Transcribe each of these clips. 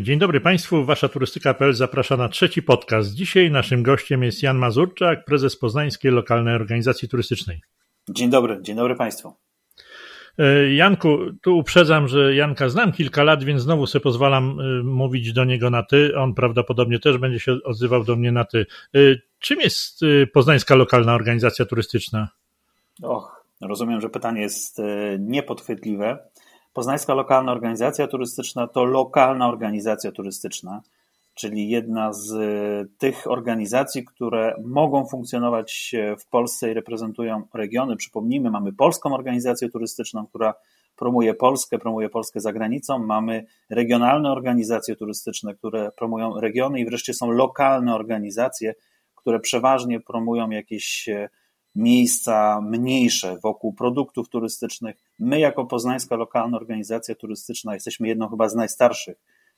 Dzień dobry Państwu, Wasza Turystyka.pl zaprasza na trzeci podcast. Dzisiaj naszym gościem jest Jan Mazurczak, prezes Poznańskiej Lokalnej Organizacji Turystycznej. Dzień dobry, dzień dobry Państwu. E, Janku, tu uprzedzam, że Janka znam kilka lat, więc znowu sobie pozwalam e, mówić do niego na ty. On prawdopodobnie też będzie się odzywał do mnie na ty. E, czym jest Poznańska Lokalna Organizacja Turystyczna? Och, rozumiem, że pytanie jest niepodchwytliwe. Poznańska Lokalna Organizacja Turystyczna to lokalna organizacja turystyczna, czyli jedna z tych organizacji, które mogą funkcjonować w Polsce i reprezentują regiony. Przypomnijmy, mamy Polską Organizację Turystyczną, która promuje Polskę, promuje Polskę za granicą. Mamy regionalne organizacje turystyczne, które promują regiony i wreszcie są lokalne organizacje, które przeważnie promują jakieś miejsca mniejsze wokół produktów turystycznych. My, jako Poznańska Lokalna Organizacja Turystyczna, jesteśmy jedną chyba z najstarszych,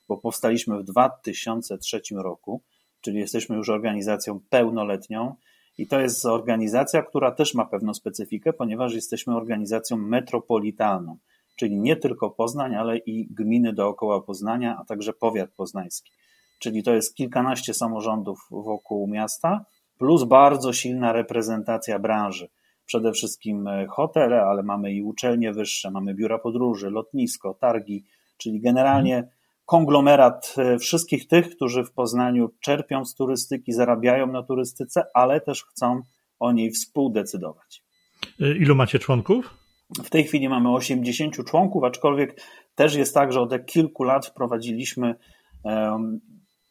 bo powstaliśmy w 2003 roku, czyli jesteśmy już organizacją pełnoletnią. I to jest organizacja, która też ma pewną specyfikę, ponieważ jesteśmy organizacją metropolitalną, czyli nie tylko Poznań, ale i gminy dookoła Poznania, a także powiat poznański. Czyli to jest kilkanaście samorządów wokół miasta, plus bardzo silna reprezentacja branży. Przede wszystkim e, hotele, ale mamy i uczelnie wyższe, mamy biura podróży, lotnisko, targi, czyli generalnie konglomerat e, wszystkich tych, którzy w Poznaniu czerpią z turystyki, zarabiają na turystyce, ale też chcą o niej współdecydować. E, ilu macie członków? W tej chwili mamy 80 członków, aczkolwiek też jest tak, że od kilku lat wprowadziliśmy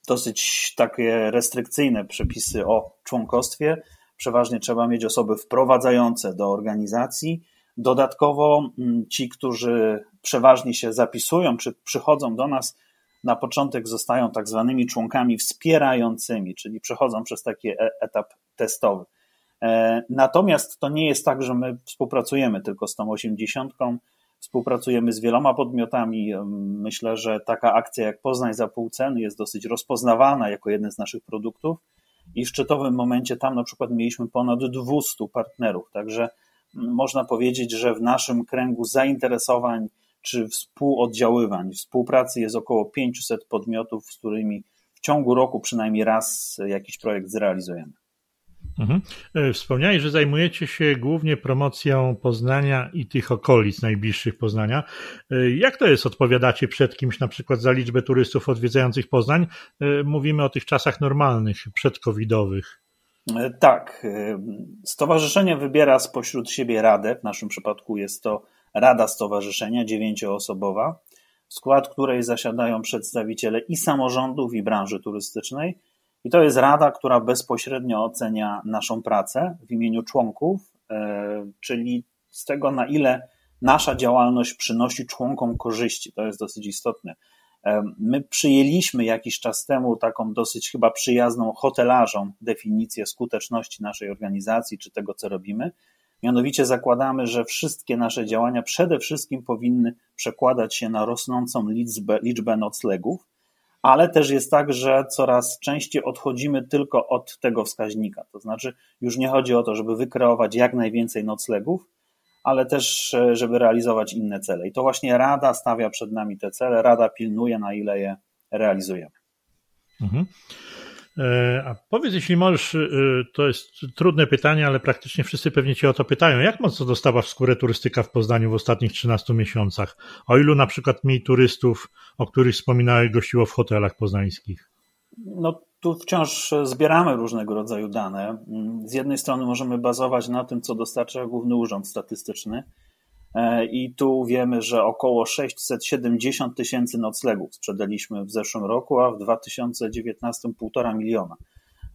dosyć takie restrykcyjne przepisy o członkostwie. Przeważnie trzeba mieć osoby wprowadzające do organizacji. Dodatkowo mm, ci, którzy przeważnie się zapisują czy przychodzą do nas, na początek zostają tak zwanymi członkami wspierającymi, czyli przechodzą przez taki e, etap testowy. E, natomiast to nie jest tak, że my współpracujemy tylko z tą osiemdziesiątką. Współpracujemy z wieloma podmiotami. Myślę, że taka akcja jak Poznań za pół ceny jest dosyć rozpoznawana jako jeden z naszych produktów i w szczytowym momencie tam na przykład mieliśmy ponad 200 partnerów, także można powiedzieć, że w naszym kręgu zainteresowań czy współoddziaływań, współpracy jest około 500 podmiotów, z którymi w ciągu roku przynajmniej raz jakiś projekt zrealizujemy. Mhm. E, wspomniałeś, że zajmujecie się głównie promocją Poznania i tych okolic najbliższych Poznania. E, jak to jest? Odpowiadacie przed kimś na przykład za liczbę turystów odwiedzających Poznań? E, mówimy o tych czasach normalnych, przedcovidowych. Tak. Stowarzyszenie wybiera spośród siebie radę. W naszym przypadku jest to Rada Stowarzyszenia, dziewięcioosobowa, w skład której zasiadają przedstawiciele i samorządów, i branży turystycznej i to jest rada, która bezpośrednio ocenia naszą pracę w imieniu członków, e, czyli z tego, na ile nasza działalność przynosi członkom korzyści. To jest dosyć istotne. E, my przyjęliśmy jakiś czas temu taką dosyć chyba przyjazną hotelarzom definicję skuteczności naszej organizacji czy tego, co robimy. Mianowicie zakładamy, że wszystkie nasze działania przede wszystkim powinny przekładać się na rosnącą liczbę, liczbę noclegów, ale też jest tak, że coraz częściej odchodzimy tylko od tego wskaźnika. To znaczy, już nie chodzi o to, żeby wykreować jak najwięcej noclegów, ale też, e, żeby realizować inne cele. I to właśnie Rada stawia przed nami te cele, Rada pilnuje, na ile je realizujemy. Mhm. E, a powiedz, jeśli możesz, e, to jest trudne pytanie, ale praktycznie wszyscy pewnie Cię o to pytają. Jak mocno dostała w skórę turystyka w Poznaniu w ostatnich 13 miesiącach? O ilu na przykład mniej turystów, o których wspominałeś, gościło w hotelach poznańskich? No tu wciąż zbieramy różnego rodzaju dane. Z jednej strony możemy bazować na tym, co dostarcza Główny Urząd Statystyczny, i tu wiemy, że około 670 tysięcy noclegów sprzedaliśmy w zeszłym roku, a w 2019 półtora miliona.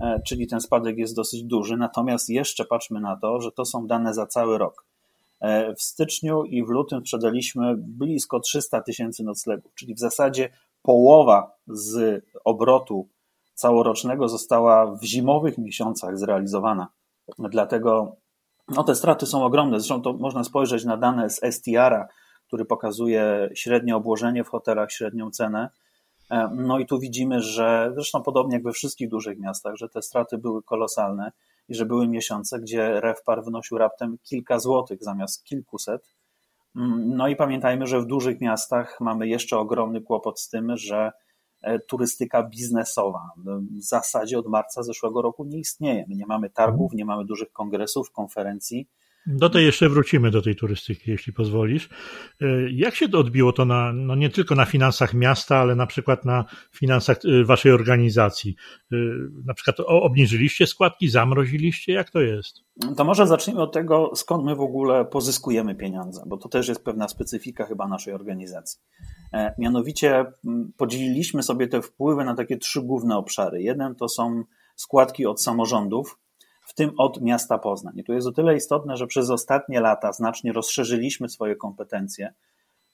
E, czyli ten spadek jest dosyć duży. Natomiast jeszcze patrzmy na to, że to są dane za cały rok. E, w styczniu i w lutym sprzedaliśmy blisko 300 tysięcy noclegów, czyli w zasadzie połowa z obrotu całorocznego została w zimowych miesiącach zrealizowana. Dlatego no te straty są ogromne. Zresztą to można spojrzeć na dane z STR-a, który pokazuje średnie obłożenie w hotelach, średnią cenę. E, no i tu widzimy, że zresztą podobnie jak we wszystkich dużych miastach, że te straty były kolosalne i że były miesiące, gdzie REFPAR wynosił raptem kilka złotych zamiast kilkuset. Mm, no i pamiętajmy, że w dużych miastach mamy jeszcze ogromny kłopot z tym, że turystyka biznesowa. W zasadzie od marca zeszłego roku nie istnieje. My nie mamy targów, nie mamy dużych kongresów, konferencji do tej jeszcze wrócimy, do tej turystyki, jeśli pozwolisz. E, jak się to odbiło to na, no nie tylko na finansach miasta, ale na przykład na finansach e, waszej organizacji? E, na przykład obniżyliście składki, zamroziliście? Jak to jest? To może zacznijmy od tego, skąd my w ogóle pozyskujemy pieniądze, bo to też jest pewna specyfika chyba naszej organizacji. Mianowicie podzieliliśmy sobie te wpływy na takie trzy główne obszary. Jeden to są składki od samorządów, w tym od miasta Poznań. I tu jest o tyle istotne, że przez ostatnie lata znacznie rozszerzyliśmy swoje kompetencje,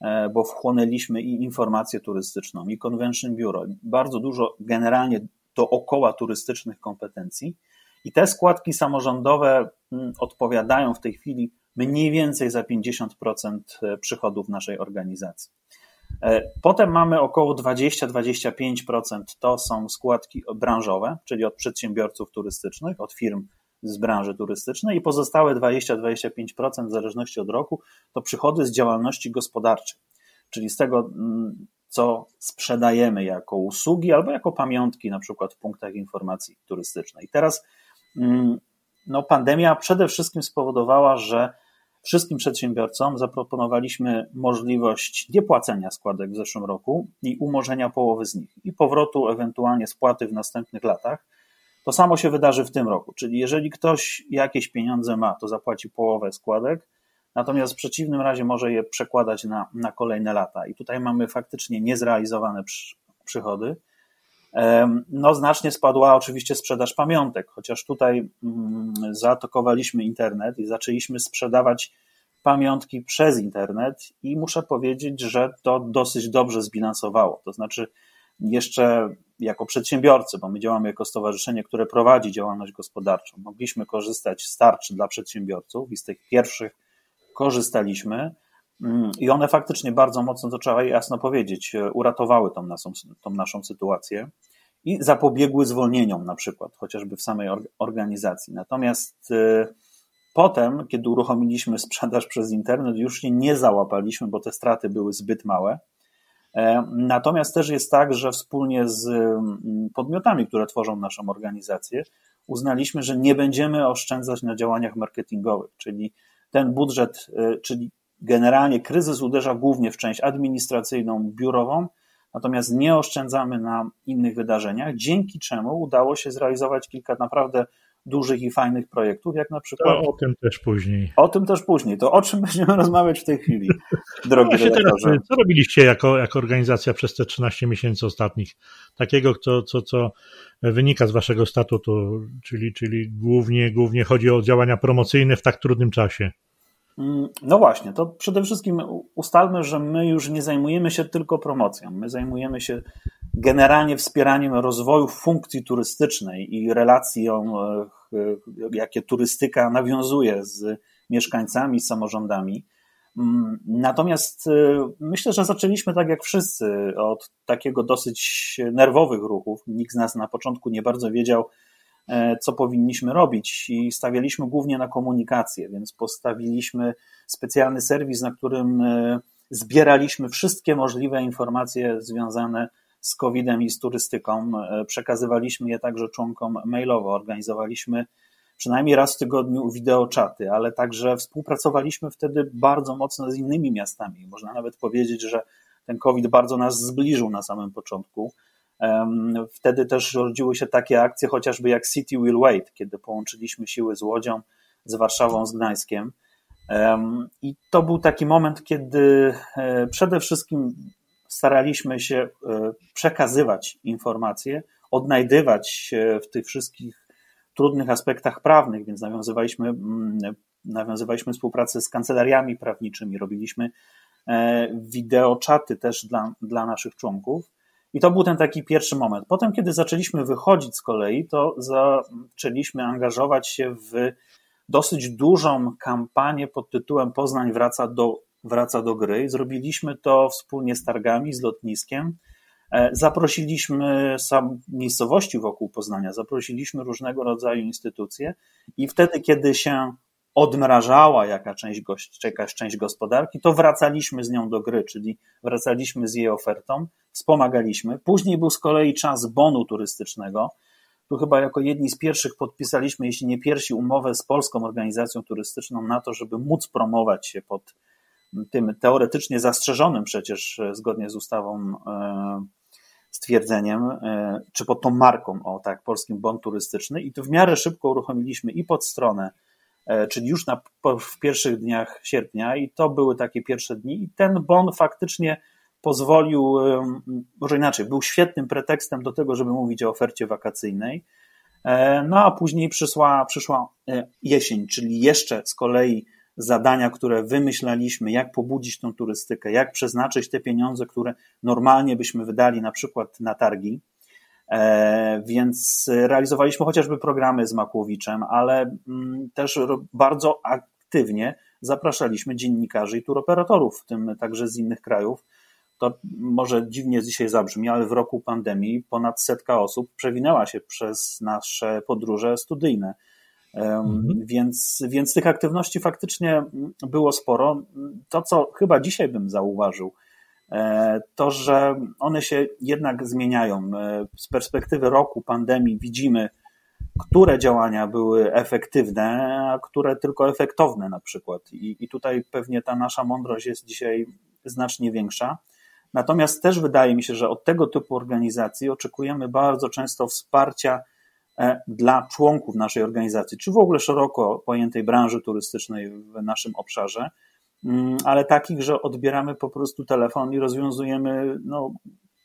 e, bo wchłonęliśmy i informację turystyczną, i Convention Bureau, bardzo dużo generalnie dookoła turystycznych kompetencji. I te składki samorządowe mm, odpowiadają w tej chwili mniej więcej za 50% e, przychodów naszej organizacji. E, potem mamy około 20-25% to są składki branżowe, czyli od przedsiębiorców turystycznych, od firm z branży turystycznej i pozostałe 20-25% w zależności od roku to przychody z działalności gospodarczej, czyli z tego, mm, co sprzedajemy jako usługi albo jako pamiątki, na przykład w punktach informacji turystycznej. Teraz mm, no, pandemia przede wszystkim spowodowała, że wszystkim przedsiębiorcom zaproponowaliśmy możliwość niepłacenia składek w zeszłym roku i umorzenia połowy z nich i powrotu ewentualnie spłaty w następnych latach to samo się wydarzy w tym roku, czyli jeżeli ktoś jakieś pieniądze ma, to zapłaci połowę składek, natomiast w przeciwnym razie może je przekładać na, na kolejne lata. I tutaj mamy faktycznie niezrealizowane przychody. No, znacznie spadła oczywiście sprzedaż pamiątek, chociaż tutaj mm, zaatakowaliśmy internet i zaczęliśmy sprzedawać pamiątki przez internet i muszę powiedzieć, że to dosyć dobrze zbilansowało. To znaczy, jeszcze jako przedsiębiorcy, bo my działamy jako stowarzyszenie, które prowadzi działalność gospodarczą, mogliśmy korzystać z tarczy dla przedsiębiorców i z tych pierwszych korzystaliśmy. Mm, i one faktycznie bardzo mocno, to trzeba jasno powiedzieć, uratowały tą naszą, tą naszą sytuację i zapobiegły zwolnieniom na przykład, chociażby w samej organizacji. Natomiast y, potem, kiedy uruchomiliśmy sprzedaż przez internet, już się nie załapaliśmy, bo te straty były zbyt małe. E, natomiast też jest tak, że wspólnie z mm, podmiotami, które tworzą naszą organizację, uznaliśmy, że nie będziemy oszczędzać na działaniach marketingowych, czyli ten budżet, e, czyli generalnie kryzys uderza głównie w część administracyjną, biurową, natomiast nie oszczędzamy na innych wydarzeniach, dzięki czemu udało się zrealizować kilka naprawdę dużych i fajnych projektów, jak na przykład. To o tym też później. O tym też później. To o czym będziemy rozmawiać w tej chwili, drogi no teraz, Co robiliście jako, jako organizacja przez te 13 miesięcy ostatnich? Takiego, co, co, co wynika z waszego statutu, czyli, czyli głównie, głównie chodzi o działania promocyjne w tak trudnym czasie. Mm, no właśnie, to przede wszystkim ustalmy, że my już nie zajmujemy się tylko promocją. My zajmujemy się generalnie wspieraniem rozwoju funkcji turystycznej i relacji, e, jakie turystyka nawiązuje z mieszkańcami, z samorządami. Mm, natomiast e, myślę, że zaczęliśmy tak jak wszyscy od takiego dosyć nerwowych ruchów. Nikt z nas na początku nie bardzo wiedział, e, co powinniśmy robić i stawialiśmy głównie na komunikację, więc postawiliśmy specjalny serwis, na którym zbieraliśmy wszystkie możliwe informacje związane z z COVID-em i z turystyką. E, przekazywaliśmy je także członkom mailowo, organizowaliśmy przynajmniej raz w tygodniu wideoczaty, ale także współpracowaliśmy wtedy bardzo mocno z innymi miastami. Można nawet powiedzieć, że ten COVID bardzo nas zbliżył na samym początku. Wtedy też rodziły się takie akcje, chociażby jak City Will Wait, kiedy połączyliśmy siły z Łodzią, z Warszawą, z Gdańskiem. I to był taki moment, kiedy e, przede wszystkim staraliśmy się e, przekazywać informacje, odnajdywać się w tych wszystkich trudnych aspektach prawnych, więc nawiązywaliśmy, nawiązywaliśmy współpracę z kancelariami prawniczymi, robiliśmy e, wideoczaty też dla, dla naszych członków. I to był ten taki pierwszy moment. Potem, kiedy zaczęliśmy wychodzić z kolei, to zaczęliśmy angażować się w dosyć dużą kampanię pod tytułem Poznań wraca do wraca do gry. Zrobiliśmy to wspólnie z targami, z lotniskiem. E, zaprosiliśmy sam miejscowości wokół Poznania, zaprosiliśmy różnego rodzaju instytucje i wtedy, kiedy się odmrażała jaka część, jakaś część gospodarki, to wracaliśmy z nią do gry, czyli wracaliśmy z jej ofertą, wspomagaliśmy. Później był z kolei czas bonu turystycznego. Tu chyba jako jedni z pierwszych podpisaliśmy, jeśli nie pierwsi, umowę z Polską Organizacją Turystyczną na to, żeby móc promować się pod tym teoretycznie zastrzeżonym przecież zgodnie z ustawą e, stwierdzeniem, e, czy pod tą marką, o tak, polskim bon turystyczny i to w miarę szybko uruchomiliśmy i pod stronę, e, czyli już na, w pierwszych dniach sierpnia i to były takie pierwsze dni i ten bon faktycznie pozwolił, może inaczej, był świetnym pretekstem do tego, żeby mówić o ofercie wakacyjnej. E, no a później przyszła, przyszła jesień, czyli jeszcze z kolei zadania, które wymyślaliśmy, jak pobudzić tą turystykę, jak przeznaczyć te pieniądze, które normalnie byśmy wydali na przykład na targi. E, więc realizowaliśmy chociażby programy z Makłowiczem, ale mm, też bardzo aktywnie zapraszaliśmy dziennikarzy i turoperatorów, w tym także z innych krajów. To może dziwnie dzisiaj zabrzmi, ale w roku pandemii ponad setka osób przewinęła się przez nasze podróże studyjne Mhm. Więc, więc tych aktywności faktycznie było sporo. To, co chyba dzisiaj bym zauważył, e, to, że one się jednak zmieniają. E, z perspektywy roku pandemii widzimy, które działania były efektywne, a które tylko efektowne na przykład. I, I tutaj pewnie ta nasza mądrość jest dzisiaj znacznie większa. Natomiast też wydaje mi się, że od tego typu organizacji oczekujemy bardzo często wsparcia E, dla członków naszej organizacji, czy w ogóle szeroko pojętej branży turystycznej w naszym obszarze, ale takich, że odbieramy po prostu telefon i rozwiązujemy no,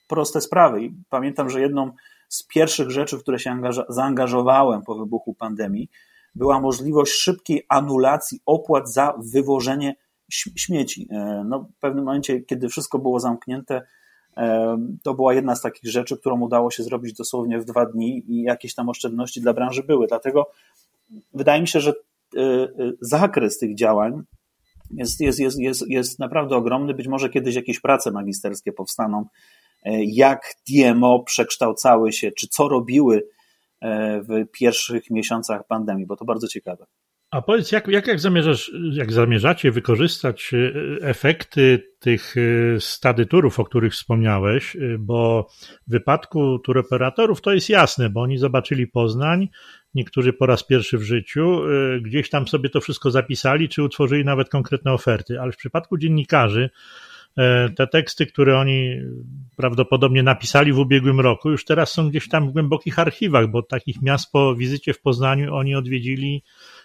proste sprawy. I pamiętam, że jedną z pierwszych rzeczy, w które się zaangażowałem po wybuchu pandemii, była możliwość szybkiej anulacji opłat za wywożenie śmieci. E, no, w pewnym momencie, kiedy wszystko było zamknięte, to była jedna z takich rzeczy, którą udało się zrobić dosłownie w dwa dni i jakieś tam oszczędności dla branży były. Dlatego wydaje mi się, że e, e, zakres tych działań jest, jest, jest, jest, jest naprawdę ogromny. Być może kiedyś jakieś prace magisterskie powstaną, e, jak DMO przekształcały się, czy co robiły w pierwszych miesiącach pandemii, bo to bardzo ciekawe. A powiedz, jak, jak, jak, zamierzasz, jak zamierzacie wykorzystać e, efekty tych e, stadyturów, o których wspomniałeś, e, bo w wypadku turoperatorów to jest jasne, bo oni zobaczyli Poznań, niektórzy po raz pierwszy w życiu, gdzieś tam sobie to wszystko zapisali, czy utworzyli nawet konkretne oferty, ale w przypadku dziennikarzy, te teksty, które oni prawdopodobnie napisali w ubiegłym roku, już teraz są gdzieś tam w głębokich archiwach, bo takich miast po wizycie w Poznaniu oni odwiedzili Y,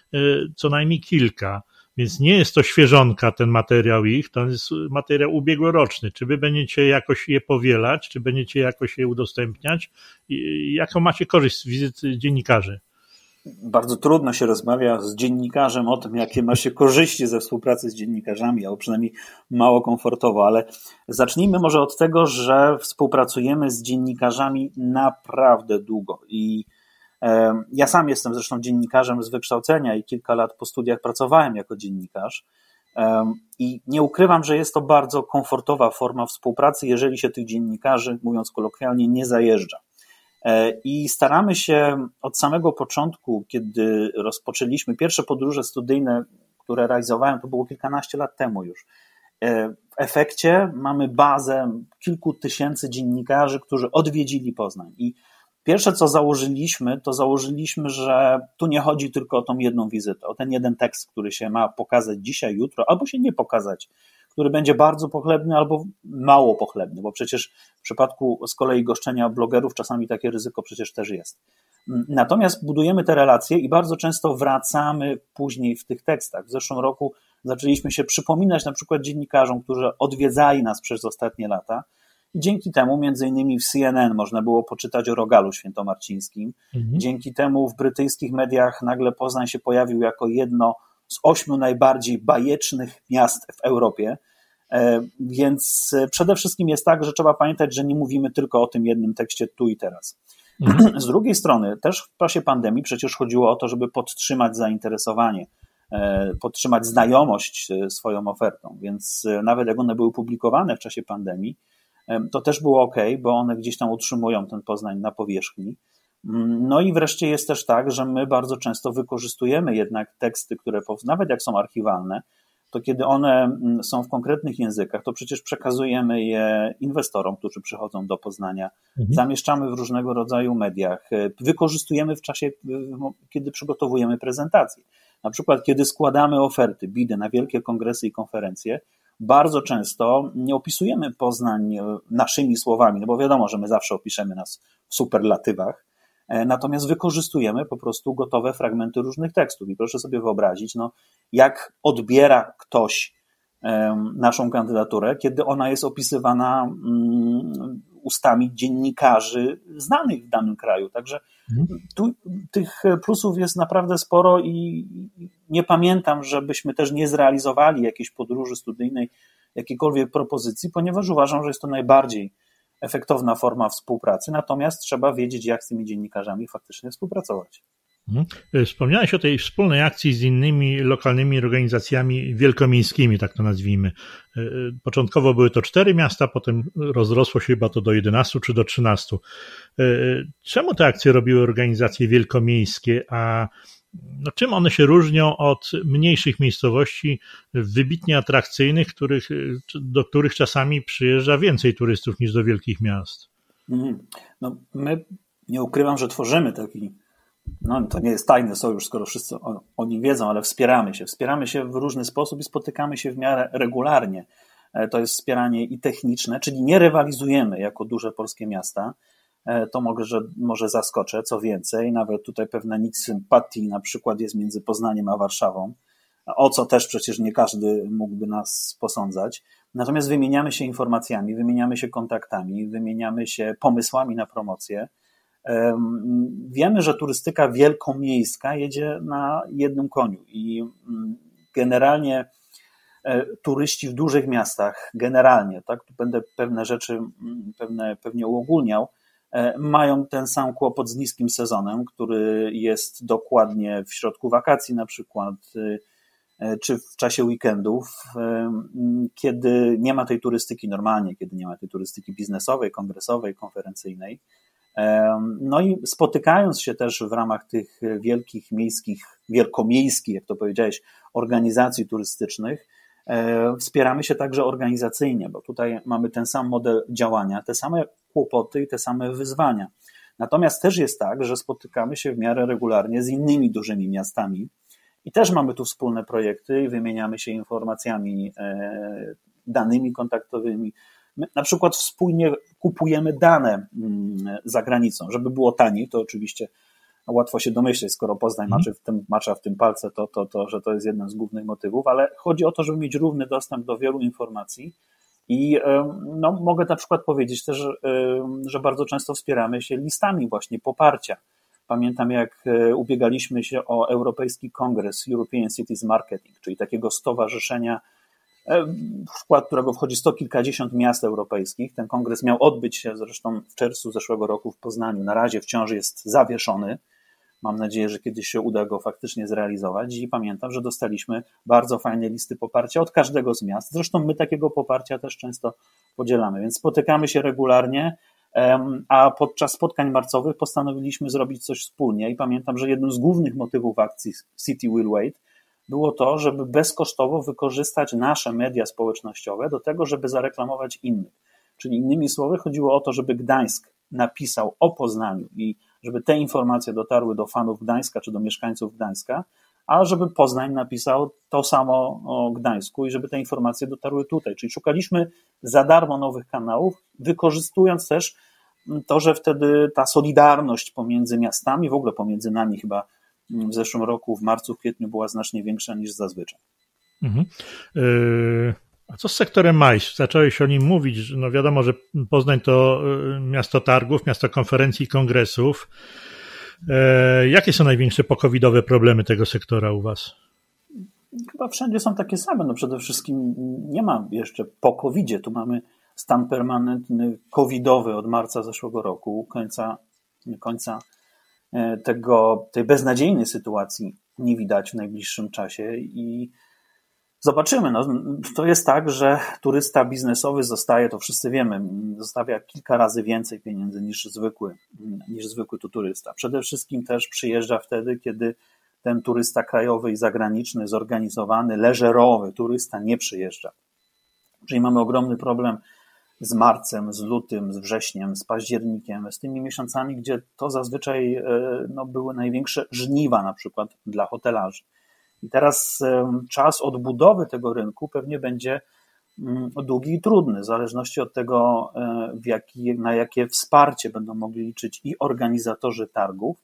co najmniej kilka. Więc nie jest to świeżonka ten materiał ich, to jest materiał ubiegłoroczny. Czy wy będziecie jakoś je powielać, czy będziecie jakoś je udostępniać? Jaką macie korzyść z wizyt dziennikarzy? Bardzo trudno się rozmawia z dziennikarzem o tym, jakie ma się korzyści ze współpracy z dziennikarzami, albo przynajmniej mało komfortowo, ale zacznijmy może od tego, że współpracujemy z dziennikarzami naprawdę długo i ja sam jestem zresztą dziennikarzem z wykształcenia i kilka lat po studiach pracowałem jako dziennikarz. I nie ukrywam, że jest to bardzo komfortowa forma współpracy, jeżeli się tych dziennikarzy, mówiąc kolokwialnie, nie zajeżdża. E, I staramy się od samego początku, kiedy rozpoczęliśmy pierwsze podróże studyjne, które realizowałem, to było kilkanaście lat temu już. E, w efekcie mamy bazę kilku tysięcy dziennikarzy, którzy odwiedzili Poznań. I Pierwsze, co założyliśmy, to założyliśmy, że tu nie chodzi tylko o tą jedną wizytę, o ten jeden tekst, który się ma pokazać dzisiaj, jutro, albo się nie pokazać, który będzie bardzo pochlebny albo mało pochlebny, bo przecież w przypadku z kolei goszczenia blogerów czasami takie ryzyko przecież też jest. Natomiast budujemy te relacje i bardzo często wracamy później w tych tekstach. W zeszłym roku zaczęliśmy się przypominać na przykład dziennikarzom, którzy odwiedzali nas przez ostatnie lata, i dzięki temu, między innymi w CNN można było poczytać o Rogalu Świętomarcińskim. Mhm. Dzięki temu w brytyjskich mediach nagle Poznań się pojawił jako jedno z ośmiu najbardziej bajecznych miast w Europie. E, więc przede wszystkim jest tak, że trzeba pamiętać, że nie mówimy tylko o tym jednym tekście tu i teraz. Mhm. Z drugiej strony, też w czasie pandemii przecież chodziło o to, żeby podtrzymać zainteresowanie, e, podtrzymać znajomość e, swoją ofertą. Więc nawet jak one były publikowane w czasie pandemii, to też było ok, bo one gdzieś tam utrzymują ten Poznań na powierzchni. Mm, no i wreszcie jest też tak, że my bardzo często wykorzystujemy jednak teksty, które nawet jak są archiwalne, to kiedy one mm, są w konkretnych językach, to przecież przekazujemy je inwestorom, którzy przychodzą do Poznania, mhm. zamieszczamy w różnego rodzaju mediach, e, wykorzystujemy w czasie, kiedy przygotowujemy prezentacje. Na przykład, kiedy składamy oferty, bidy na wielkie kongresy i konferencje, bardzo często nie opisujemy Poznań e, naszymi słowami, no bo wiadomo, że my zawsze opiszemy nas w superlatywach, e, natomiast wykorzystujemy po prostu gotowe fragmenty różnych tekstów. I proszę sobie wyobrazić, no, jak odbiera ktoś naszą kandydaturę, kiedy ona jest opisywana mm, ustami dziennikarzy znanych w danym kraju. Także mhm. tu tych plusów jest naprawdę sporo i nie pamiętam, żebyśmy też nie zrealizowali jakiejś podróży studyjnej, jakiejkolwiek propozycji, ponieważ uważam, że jest to najbardziej efektowna forma współpracy, natomiast trzeba wiedzieć, jak z tymi dziennikarzami faktycznie współpracować. Mhm. E, wspomniałeś o tej wspólnej akcji z innymi lokalnymi organizacjami wielkomiejskimi, tak to nazwijmy. E, e, początkowo były to cztery miasta, potem rozrosło się chyba to do 11 czy do 13. Czemu te akcje robiły organizacje wielkomiejskie, a no, czym one się różnią od mniejszych miejscowości, wybitnie atrakcyjnych, których, do których czasami przyjeżdża więcej turystów niż do wielkich miast? Mhm. No, my nie ukrywam, że tworzymy taki no to nie jest tajny sojusz, skoro wszyscy o, o nim wiedzą, ale wspieramy się. Wspieramy się w różny sposób i spotykamy się w miarę regularnie. E, to jest wspieranie i techniczne, czyli nie rywalizujemy jako duże polskie miasta. E, to mogę, że może zaskoczę, co więcej, nawet tutaj pewna nic sympatii na przykład jest między Poznaniem a Warszawą, o co też przecież nie każdy mógłby nas posądzać. Natomiast wymieniamy się informacjami, wymieniamy się kontaktami, wymieniamy się pomysłami na promocję. Wiemy, że turystyka wielkomiejska jedzie na jednym koniu i mm, generalnie e, turyści w dużych miastach, generalnie, tak, tu będę pewne rzeczy mm, pewne, pewnie uogólniał, e, mają ten sam kłopot z niskim sezonem, który jest dokładnie w środku wakacji na przykład, e, czy w czasie weekendów, kiedy nie ma tej turystyki normalnie, kiedy nie ma tej turystyki biznesowej, kongresowej, konferencyjnej. No i spotykając się też w ramach tych wielkich miejskich, wielkomiejskich, jak to powiedziałeś, organizacji turystycznych, wspieramy się także organizacyjnie, bo tutaj mamy ten sam model działania, te same kłopoty i te same wyzwania. Natomiast też jest tak, że spotykamy się w miarę regularnie z innymi dużymi miastami i też mamy tu wspólne projekty i wymieniamy się informacjami, e, danymi kontaktowymi, My na przykład wspólnie kupujemy dane mm, za granicą, żeby było taniej, to oczywiście łatwo się domyśleć, skoro Poznań mhm. maczy w tym, macza w tym palce, to, to, to, że to jest jeden z głównych motywów, ale chodzi o to, żeby mieć równy dostęp do wielu informacji i no, mogę na przykład powiedzieć też, że bardzo często wspieramy się listami właśnie poparcia. Pamiętam, jak e, ubiegaliśmy się o Europejski Kongres European Cities Marketing, czyli takiego stowarzyszenia w skład którego wchodzi sto kilkadziesiąt miast europejskich. Ten kongres miał odbyć się zresztą w czerwcu zeszłego roku w Poznaniu. Na razie wciąż jest zawieszony. Mam nadzieję, że kiedyś się uda go faktycznie zrealizować. I pamiętam, że dostaliśmy bardzo fajne listy poparcia od każdego z miast. Zresztą my takiego poparcia też często podzielamy, więc spotykamy się regularnie. A podczas spotkań marcowych postanowiliśmy zrobić coś wspólnie. I pamiętam, że jednym z głównych motywów akcji City Will Wait było to, żeby bezkosztowo wykorzystać nasze media społecznościowe do tego, żeby zareklamować innych. Czyli innymi słowy, chodziło o to, żeby Gdańsk napisał o Poznaniu i żeby te informacje dotarły do fanów Gdańska czy do mieszkańców Gdańska, a żeby Poznań napisał to samo o Gdańsku i żeby te informacje dotarły tutaj. Czyli szukaliśmy za darmo nowych kanałów, wykorzystując też to, że wtedy ta solidarność pomiędzy miastami, w ogóle pomiędzy nami chyba w zeszłym roku, w marcu, w kwietniu była znacznie większa niż zazwyczaj. Mhm. Yy, a co z sektorem MAIS? Zacząłeś o nim mówić. No wiadomo, że Poznań to yy, miasto targów, miasto konferencji i kongresów. Yy, jakie są największe pokowidowe problemy tego sektora u Was? Chyba wszędzie są takie same. No przede wszystkim nie ma jeszcze po COVID-zie. Tu mamy stan permanentny covidowy od marca zeszłego roku, końca, końca E, tego, tej beznadziejnej sytuacji nie widać w najbliższym czasie i Zobaczymy. No, to jest tak, że turysta biznesowy zostaje, to wszyscy wiemy, zostawia kilka razy więcej pieniędzy niż zwykły, niż zwykły tu turysta. Przede wszystkim też przyjeżdża wtedy, kiedy ten turysta krajowy i zagraniczny, zorganizowany, leżerowy turysta nie przyjeżdża. Czyli mamy ogromny problem z marcem, z lutym, z wrześniem, z październikiem, z tymi miesiącami, gdzie to zazwyczaj e, no, były największe żniwa na przykład dla hotelarzy. I teraz czas odbudowy tego rynku pewnie będzie mm, długi i trudny, w zależności od tego, e, jaki, na jakie wsparcie będą mogli liczyć i organizatorzy targów,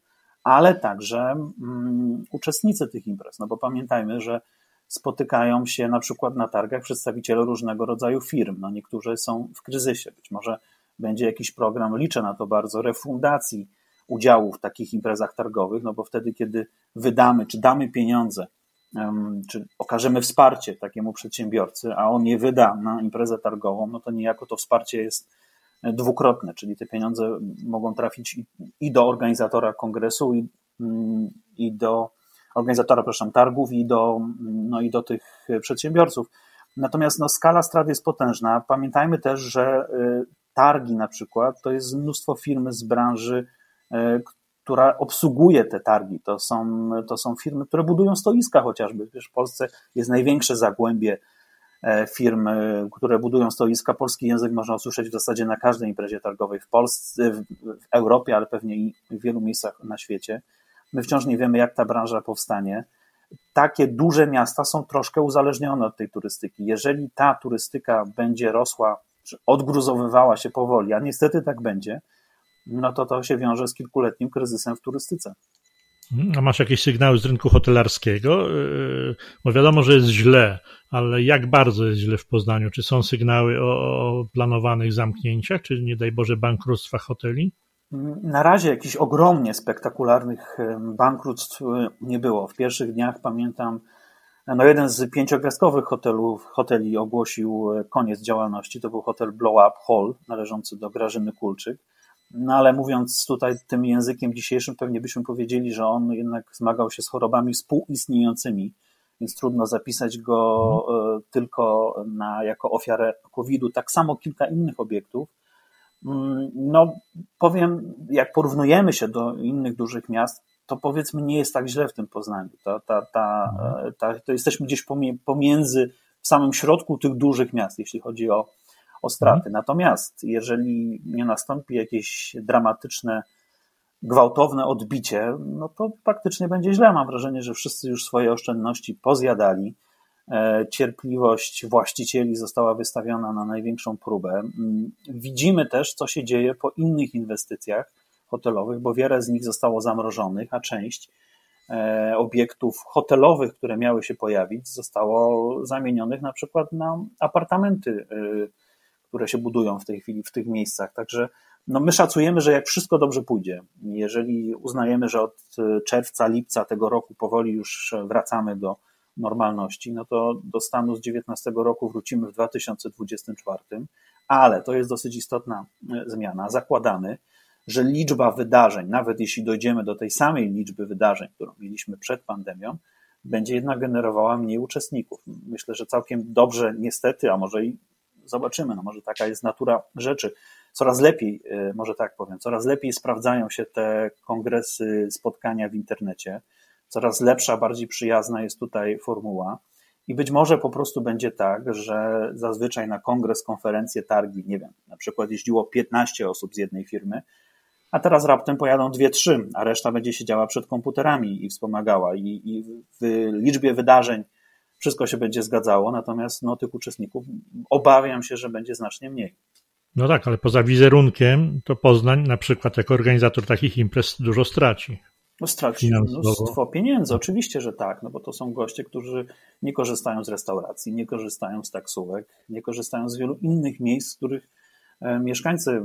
ale także mm, uczestnicy tych imprez. No bo pamiętajmy, że spotykają się na przykład na targach przedstawiciele różnego rodzaju firm. No niektórzy są w kryzysie, być może będzie jakiś program, liczę na to bardzo, refundacji udziału w takich imprezach targowych, no bo wtedy, kiedy wydamy czy damy pieniądze, czy okażemy wsparcie takiemu przedsiębiorcy, a on je wyda na imprezę targową, no to niejako to wsparcie jest dwukrotne, czyli te pieniądze mogą trafić i do organizatora kongresu, i, mm, i do organizatora, przepraszam, targów i do, no i do tych przedsiębiorców. Natomiast no, skala strat jest potężna. Pamiętajmy też, że y, targi na przykład to jest mnóstwo firm z branży, y, która obsługuje te targi. To są, to są firmy, które budują stoiska chociażby. Wiesz, w Polsce jest największe zagłębie e, firm, które budują stoiska. Polski język można usłyszeć w zasadzie na każdej imprezie targowej w Polsce, w Europie, ale pewnie i w wielu miejscach na świecie. My wciąż nie wiemy, jak ta branża powstanie. Takie duże miasta są troszkę uzależnione od tej turystyki. Jeżeli ta turystyka będzie rosła, czy odgruzowywała się powoli, a niestety tak będzie, no to to się wiąże z kilkuletnim kryzysem w turystyce. A masz jakieś sygnały z rynku hotelarskiego? Yy, bo wiadomo, że jest źle, ale jak bardzo jest źle w Poznaniu? Czy są sygnały o, planowanych zamknięciach, czy nie daj Boże bankructwach hoteli? Na razie jakichś ogromnie spektakularnych bankructw e, nie było. W pierwszych dniach pamiętam, no jeden z pięciogwiazdkowych hotelów, hoteli ogłosił e, koniec działalności. To był hotel Blow Up Hall, należący do Grażyny Kulczyk. No ale mówiąc tutaj tym językiem dzisiejszym, pewnie byśmy powiedzieli, że on jednak zmagał się z chorobami współistniejącymi, więc trudno zapisać go e, tylko na, jako ofiarę COVID-u. Tak samo kilka innych obiektów no, powiem, jak porównujemy się do innych dużych miast, to powiedzmy nie jest tak źle w tym Poznaniu. Ta, ta, ta, mhm. ta, to jesteśmy gdzieś pomiędzy, w samym środku tych dużych miast, jeśli chodzi o, o straty. Mhm. Natomiast jeżeli nie nastąpi jakieś dramatyczne, gwałtowne odbicie, no to praktycznie będzie źle. Mam wrażenie, że wszyscy już swoje oszczędności pozjadali cierpliwość właścicieli została wystawiona na największą próbę. Mm, widzimy też, co się dzieje po innych inwestycjach hotelowych, bo wiele z nich zostało zamrożonych, a część e, obiektów hotelowych, które miały się pojawić, zostało zamienionych na przykład na apartamenty, e, które się budują w tej chwili w tych miejscach. Także no my szacujemy, że jak wszystko dobrze pójdzie, jeżeli uznajemy, że od czerwca, lipca tego roku powoli już wracamy do normalności, no to do stanu z 19 roku wrócimy w 2024, ale to jest dosyć istotna e, zmiana. Zakładamy, że liczba wydarzeń, nawet jeśli dojdziemy do tej samej liczby wydarzeń, którą mieliśmy przed pandemią, będzie jednak generowała mniej uczestników. Myślę, że całkiem dobrze, niestety, a może i zobaczymy, no może taka jest natura rzeczy. Coraz lepiej, e, może tak powiem, coraz lepiej sprawdzają się te kongresy, spotkania w internecie coraz lepsza, bardziej przyjazna jest tutaj formuła. I być może po prostu będzie tak, że zazwyczaj na kongres, konferencje, targi, nie wiem, na przykład jeździło 15 osób z jednej firmy, a teraz raptem pojadą dwie, trzy, a reszta będzie siedziała przed komputerami i wspomagała. I, i w liczbie wydarzeń wszystko się będzie zgadzało, natomiast no, tych uczestników obawiam się, że będzie znacznie mniej. No tak, ale poza wizerunkiem, to Poznań na przykład jako organizator takich imprez dużo straci. No straci mnóstwo pieniędzy, oczywiście, że tak, no bo to są goście, którzy nie korzystają z restauracji, nie korzystają z taksówek, nie korzystają z wielu innych miejsc, z których e, mieszkańcy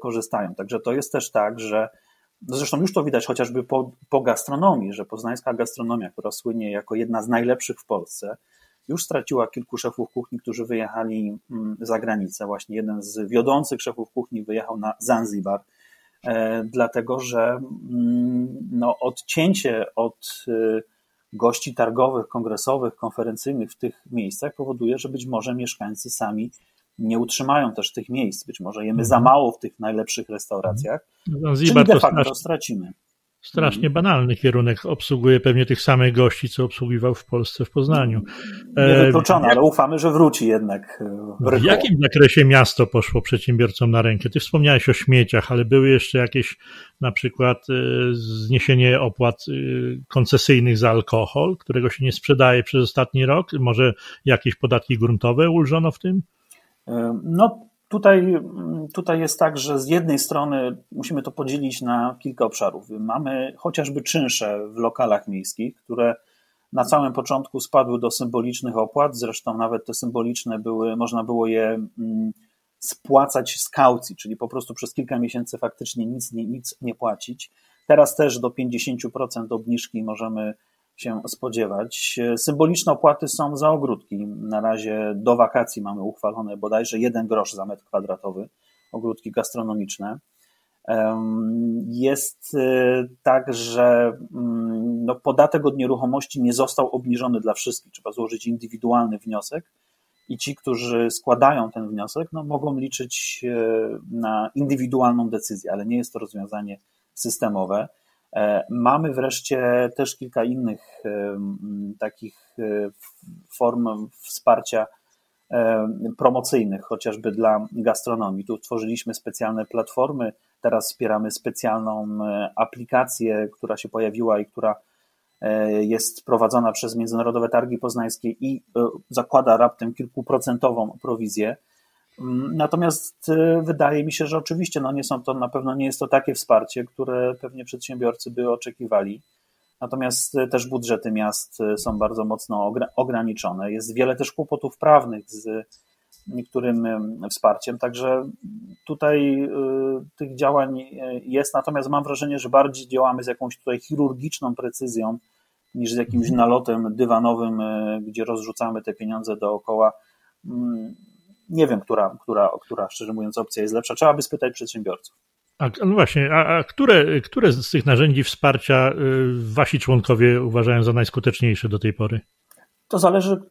korzystają. Także to jest też tak, że no zresztą już to widać chociażby po, po gastronomii, że poznańska gastronomia, która słynie jako jedna z najlepszych w Polsce, już straciła kilku szefów kuchni, którzy wyjechali mm, za granicę. Właśnie jeden z wiodących szefów kuchni wyjechał na Zanzibar dlatego że mm, no, odcięcie od y, gości targowych, kongresowych, konferencyjnych w tych miejscach powoduje, że być może mieszkańcy sami nie utrzymają też tych miejsc. Być może jemy za mało w tych najlepszych restauracjach, no, czyli de facto stracimy. Strasznie banalny kierunek obsługuje pewnie tych samych gości, co obsługiwał w Polsce w Poznaniu. Niewykluczone, e, ale ufamy, że wróci jednak. W, w jakim zakresie miasto poszło przedsiębiorcom na rękę? Ty wspomniałeś o śmieciach, ale były jeszcze jakieś na przykład e, zniesienie opłat e, koncesyjnych za alkohol, którego się nie sprzedaje przez ostatni rok? Może jakieś podatki gruntowe ulżono w tym? No, Tutaj, tutaj jest tak, że z jednej strony musimy to podzielić na kilka obszarów. Mamy chociażby czynsze w lokalach miejskich, które na samym początku spadły do symbolicznych opłat, zresztą nawet te symboliczne były, można było je mm, spłacać z kaucji, czyli po prostu przez kilka miesięcy faktycznie nic nie, nic nie płacić. Teraz też do 50% obniżki możemy się spodziewać. Symboliczne opłaty są za ogródki. Na razie do wakacji mamy uchwalone bodajże jeden grosz za metr kwadratowy, ogródki gastronomiczne. Jest y, tak, że mm, no, podatek od nieruchomości nie został obniżony dla wszystkich. Trzeba złożyć indywidualny wniosek i ci, którzy składają ten wniosek, no, mogą liczyć y, na indywidualną decyzję, ale nie jest to rozwiązanie systemowe. E, mamy wreszcie też kilka innych e, takich e, form wsparcia promocyjnych, chociażby dla gastronomii. Tu tworzyliśmy specjalne platformy, teraz wspieramy specjalną aplikację, która się pojawiła i która jest prowadzona przez Międzynarodowe Targi Poznańskie i zakłada raptem kilkuprocentową prowizję. Natomiast y, wydaje mi się, że oczywiście no nie są to na pewno nie jest to takie wsparcie, które pewnie przedsiębiorcy by oczekiwali. Natomiast y, też budżety miast y, są bardzo mocno ograniczone. Jest wiele też kłopotów prawnych z niektórym wsparciem, także tutaj tych działań jest, natomiast mam wrażenie, że bardziej działamy z jakąś tutaj chirurgiczną precyzją niż z jakimś nalotem dywanowym, gdzie rozrzucamy te pieniądze dookoła mm, nie wiem, która, która, która, szczerze mówiąc, opcja jest lepsza. Trzeba by spytać przedsiębiorców. A, no właśnie, a, a, które, które z tych narzędzi wsparcia y, wasi członkowie uważają za najskuteczniejsze do tej pory? To zależy,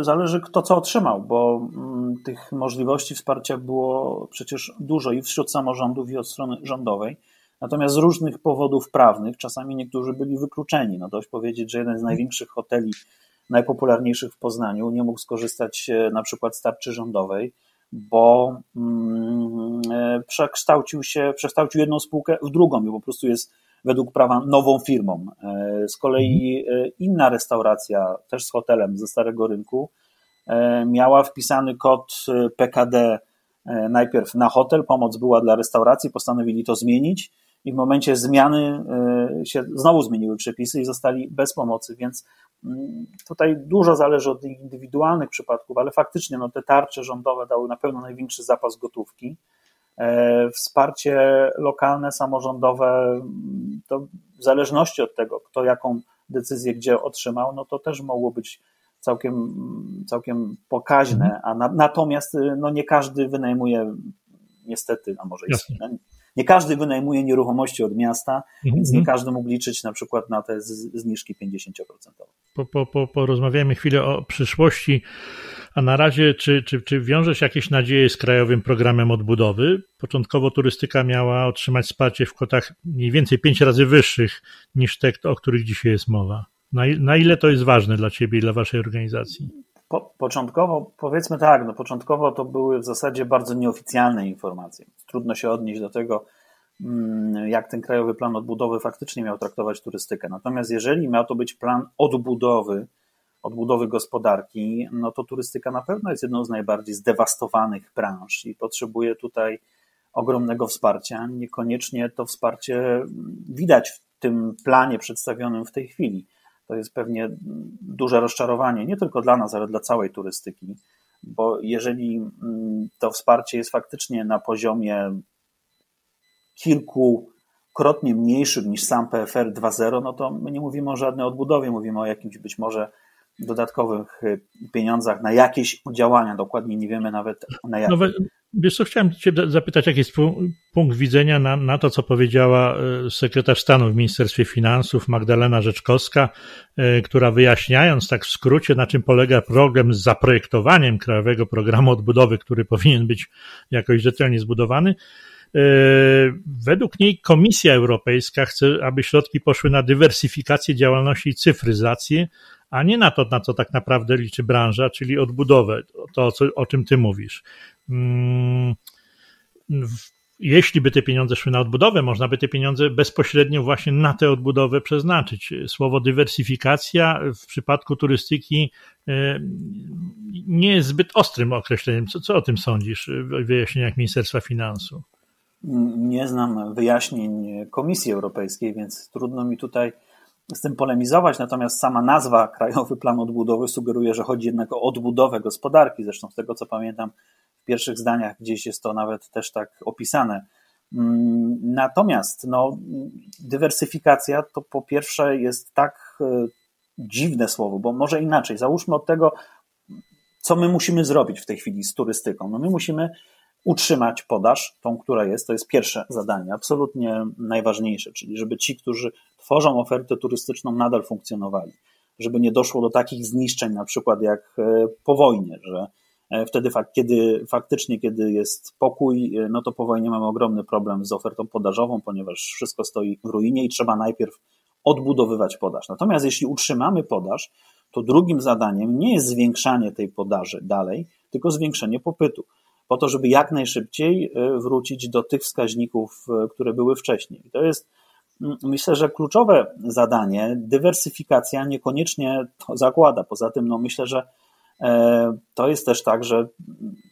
y, zależy kto co otrzymał, bo mm, tych możliwości wsparcia było przecież dużo i wśród samorządów, i od strony rządowej. Natomiast z różnych powodów prawnych, czasami niektórzy byli wykluczeni. No dość powiedzieć, że jeden z największych hoteli najpopularniejszych w Poznaniu nie mógł skorzystać e, na przykład z tarczy rządowej, bo mm, e, przekształcił się, przekształcił jedną spółkę w drugą i po prostu jest według prawa nową firmą. E, z kolei inna restauracja, też z hotelem ze Starego Rynku, miała wpisany kod PKD najpierw na hotel, pomoc była dla restauracji, postanowili to zmienić i w momencie zmiany się znowu zmieniły przepisy i zostali bez pomocy, więc Tutaj dużo zależy od indywidualnych przypadków, ale faktycznie no, te tarcze rządowe dały na pewno największy zapas gotówki. E, wsparcie lokalne, samorządowe, to w zależności od tego, kto jaką decyzję gdzie otrzymał, no to też mogło być całkiem, całkiem pokaźne, mhm. a na, natomiast no, nie każdy wynajmuje niestety, a może jest, nie każdy wynajmuje nieruchomości od miasta, mhm. więc nie każdy mógł liczyć na przykład na te zniżki 50%. Po, po, po, porozmawiamy chwilę o przyszłości, a na razie czy, czy, czy wiąże się jakieś nadzieje z Krajowym Programem Odbudowy? Początkowo turystyka miała otrzymać wsparcie w kwotach mniej więcej pięć razy wyższych niż te, o których dzisiaj jest mowa. Na, na ile to jest ważne dla Ciebie i dla Waszej organizacji? Po, początkowo, powiedzmy tak, no początkowo to były w zasadzie bardzo nieoficjalne informacje. Trudno się odnieść do tego, mm, jak ten krajowy plan odbudowy faktycznie miał traktować turystykę. Natomiast jeżeli miał to być plan odbudowy, odbudowy gospodarki, no to turystyka na pewno jest jedną z najbardziej zdewastowanych branż i potrzebuje tutaj ogromnego wsparcia. Niekoniecznie to wsparcie widać w tym planie przedstawionym w tej chwili to jest pewnie duże rozczarowanie, nie tylko dla nas, ale dla całej turystyki, bo jeżeli mm, to wsparcie jest faktycznie na poziomie kilkukrotnie mniejszym niż sam PFR 2.0, no to my nie mówimy o żadnej odbudowie, mówimy o jakimś być może dodatkowych pieniądzach na jakieś działania, dokładnie nie wiemy nawet na jakie. No, wiesz co, chciałem Cię zapytać, jaki jest punkt widzenia na, na to, co powiedziała e, sekretarz stanu w Ministerstwie Finansów Magdalena Rzeczkowska, e, która wyjaśniając tak w skrócie, na czym polega problem z zaprojektowaniem Krajowego Programu Odbudowy, który powinien być jakoś rzetelnie zbudowany, Według niej Komisja Europejska chce, aby środki poszły na dywersyfikację działalności i cyfryzację, a nie na to, na co tak naprawdę liczy branża, czyli odbudowę, to o czym ty mówisz. Mm, jeśli by te pieniądze szły na odbudowę, można by te pieniądze bezpośrednio właśnie na tę odbudowę przeznaczyć. Słowo dywersyfikacja w przypadku turystyki e, nie jest zbyt ostrym określeniem. Co, co o tym sądzisz w wyjaśnieniach Ministerstwa Finansów? Nie znam wyjaśnień Komisji Europejskiej, więc trudno mi tutaj z tym polemizować, natomiast sama nazwa Krajowy Plan Odbudowy sugeruje, że chodzi jednak o odbudowę gospodarki. Zresztą z tego co pamiętam, w pierwszych zdaniach gdzieś jest to nawet też tak opisane. Mm, natomiast no, dywersyfikacja to po pierwsze jest tak e, dziwne słowo, bo może inaczej. Załóżmy od tego, co my musimy zrobić w tej chwili z turystyką. No my musimy utrzymać podaż, tą, która jest, to jest pierwsze zadanie, absolutnie najważniejsze, czyli żeby ci, którzy tworzą ofertę turystyczną, nadal funkcjonowali, żeby nie doszło do takich zniszczeń, na przykład jak e, po wojnie, że e, wtedy, kiedy faktycznie, kiedy jest pokój, e, no to po wojnie mamy ogromny problem z ofertą podażową, ponieważ wszystko stoi w ruinie i trzeba najpierw odbudowywać podaż. Natomiast jeśli utrzymamy podaż, to drugim zadaniem nie jest zwiększanie tej podaży dalej, tylko zwiększenie popytu po to, żeby jak najszybciej e, wrócić do tych wskaźników, e, które były wcześniej. To jest mm, myślę, że kluczowe zadanie. Dywersyfikacja niekoniecznie to zakłada. Poza tym, no myślę, że e, to jest też tak, że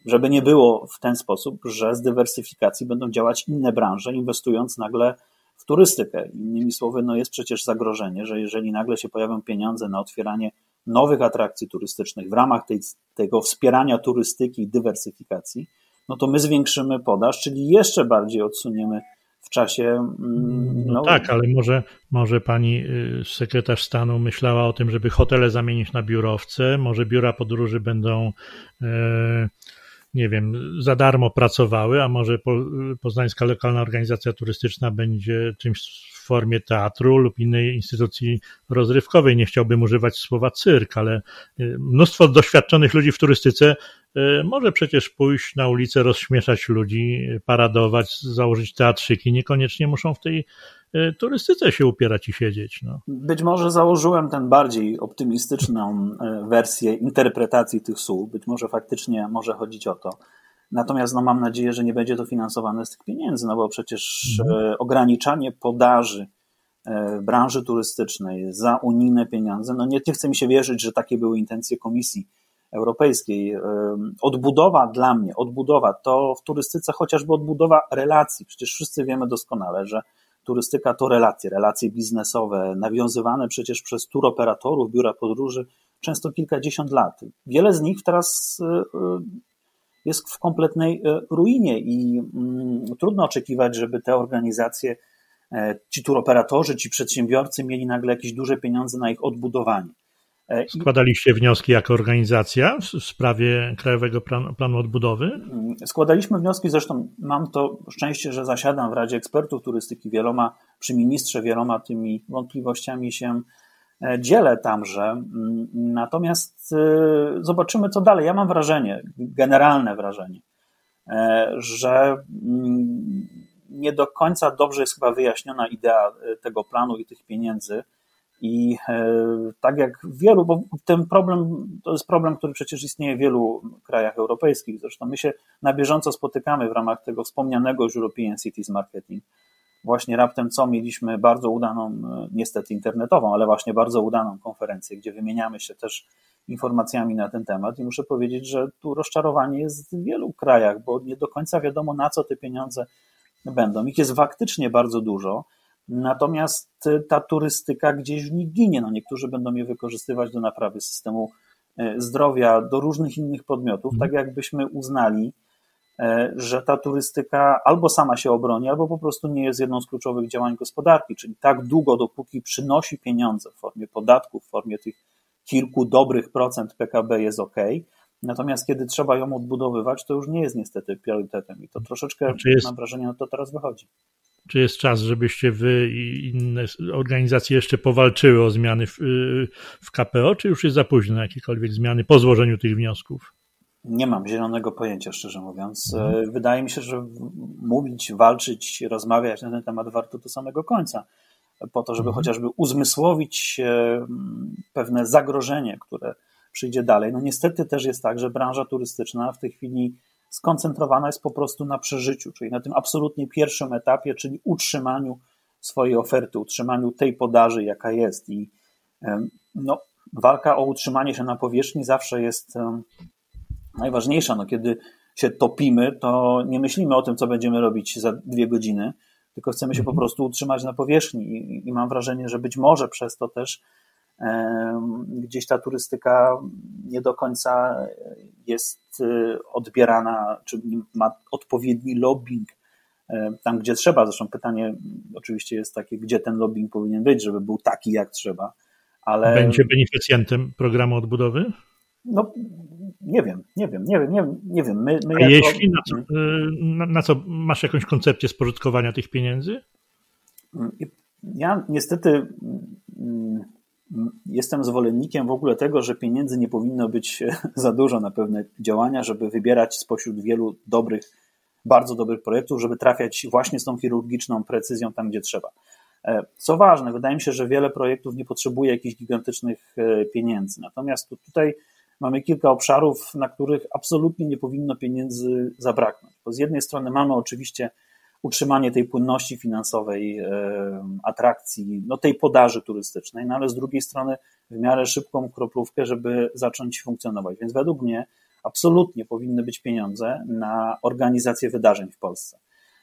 żeby nie było w ten sposób, że z dywersyfikacji będą działać inne branże, inwestując nagle w turystykę. Innymi słowy, no jest przecież zagrożenie, że jeżeli nagle się pojawią pieniądze na otwieranie nowych atrakcji turystycznych w ramach tej, tego wspierania turystyki i dywersyfikacji, no to my zwiększymy podaż, czyli jeszcze bardziej odsuniemy w czasie. No, no tak, ale może, może pani y, sekretarz stanu myślała o tym, żeby hotele zamienić na biurowce, może biura podróży będą. E, nie wiem, za darmo pracowały, a może Poznańska Lokalna Organizacja Turystyczna będzie czymś w formie teatru lub innej instytucji rozrywkowej. Nie chciałbym używać słowa cyrk, ale y, mnóstwo doświadczonych ludzi w turystyce y, może przecież pójść na ulicę, rozśmieszać ludzi, paradować, założyć teatrzyki. Niekoniecznie muszą w tej turystyce się upierać i siedzieć. No. Być może założyłem ten bardziej optymistyczną wersję interpretacji tych słów. Być może faktycznie może chodzić o to. Natomiast no, mam nadzieję, że nie będzie to finansowane z tych pieniędzy, no bo przecież mhm. E, ograniczanie podaży e, branży turystycznej za unijne pieniądze, no nie, nie chce mi się wierzyć, że takie były intencje Komisji Europejskiej. E, odbudowa dla mnie, odbudowa to w turystyce chociażby odbudowa relacji. Przecież wszyscy wiemy doskonale, że turystyka to relacje, relacje biznesowe, nawiązywane przecież przez turoperatorów, biura podróży, często kilkadziesiąt lat. Wiele z nich teraz jest w kompletnej e, ruinie i mm, trudno oczekiwać, żeby te organizacje, e, ci turoperatorzy, ci przedsiębiorcy mieli nagle jakieś duże pieniądze na ich odbudowanie. Składaliście wnioski jako organizacja w sprawie Krajowego Planu, planu Odbudowy? Mm, składaliśmy wnioski, zresztą mam to szczęście, że zasiadam w Radzie Ekspertów Turystyki wieloma, przy ministrze wieloma tymi wątpliwościami się E, dzielę tamże. Mm, natomiast e, zobaczymy, co dalej. Ja mam wrażenie, generalne wrażenie, e, że mm, nie do końca dobrze jest chyba wyjaśniona idea tego planu i tych pieniędzy. I tak jak wielu, bo ten problem to jest problem, który przecież istnieje w wielu krajach europejskich. Zresztą my się na bieżąco spotykamy w ramach tego wspomnianego European Cities Marketing właśnie raptem co mieliśmy bardzo udaną, e, niestety internetową, ale właśnie bardzo udaną konferencję, gdzie wymieniamy się też informacjami na ten temat i muszę powiedzieć, że tu rozczarowanie jest w wielu krajach, bo nie do końca wiadomo na co te pieniądze będą. Ich jest faktycznie bardzo dużo, natomiast ta turystyka gdzieś w nich ginie. No niektórzy będą je wykorzystywać do naprawy systemu e, zdrowia, do różnych innych podmiotów, tak jakbyśmy uznali, E, że ta turystyka albo sama się obroni, albo po prostu nie jest jedną z kluczowych działań gospodarki, czyli tak długo, dopóki przynosi pieniądze w formie podatków, w formie tych kilku dobrych procent PKB jest ok. Natomiast kiedy trzeba ją odbudowywać, to już nie jest niestety priorytetem i to troszeczkę, jest, mam wrażenie, no to teraz wychodzi. Czy jest czas, żebyście wy i inne organizacje jeszcze powalczyły o zmiany w, w KPO, czy już jest za późno na jakiekolwiek zmiany po złożeniu tych wniosków? Nie mam zielonego pojęcia, szczerze mówiąc. Mhm. Wydaje mi się, że mówić, walczyć, rozmawiać na ten temat warto do samego końca, po to, żeby mhm. chociażby uzmysłowić pewne zagrożenie, które przyjdzie dalej. No niestety też jest tak, że branża turystyczna w tej chwili skoncentrowana jest po prostu na przeżyciu, czyli na tym absolutnie pierwszym etapie, czyli utrzymaniu swojej oferty, utrzymaniu tej podaży, jaka jest. I no, walka o utrzymanie się na powierzchni zawsze jest najważniejsza. No, kiedy się topimy, to nie myślimy o tym, co będziemy robić za dwie godziny, tylko chcemy się po mhm. prostu utrzymać na powierzchni. I, i mam wrażenie, że być może przez to też gdzieś ta turystyka nie do końca jest y, odbierana, czy ma odpowiedni lobbying tam, gdzie trzeba. Zresztą pytanie oczywiście jest takie, gdzie ten lobbying powinien być, żeby był taki, jak trzeba. Ale... Będzie beneficjentem programu odbudowy? No, nie wiem, nie wiem, nie wiem, nie wiem. Nie wiem. My, my A jako... jeśli, na co, y, na, na co masz jakąś koncepcję spożytkowania tych pieniędzy? Ja niestety mm, jestem zwolennikiem w ogóle tego, że pieniędzy nie powinno być za dużo na pewne działania, żeby wybierać spośród wielu dobrych, bardzo dobrych projektów, żeby trafiać właśnie z tą chirurgiczną precyzją tam, gdzie trzeba. E, co ważne, wydaje mi się, że wiele projektów nie potrzebuje jakichś gigantycznych e, pieniędzy. Natomiast tutaj mamy kilka obszarów, na których absolutnie nie powinno pieniędzy zabraknąć. Bo z jednej strony mamy oczywiście utrzymanie tej płynności finansowej e, atrakcji, no tej podaży turystycznej, no ale z drugiej strony w miarę szybką kroplówkę, żeby zacząć funkcjonować. Więc według mnie absolutnie powinny być pieniądze na organizację wydarzeń w Polsce.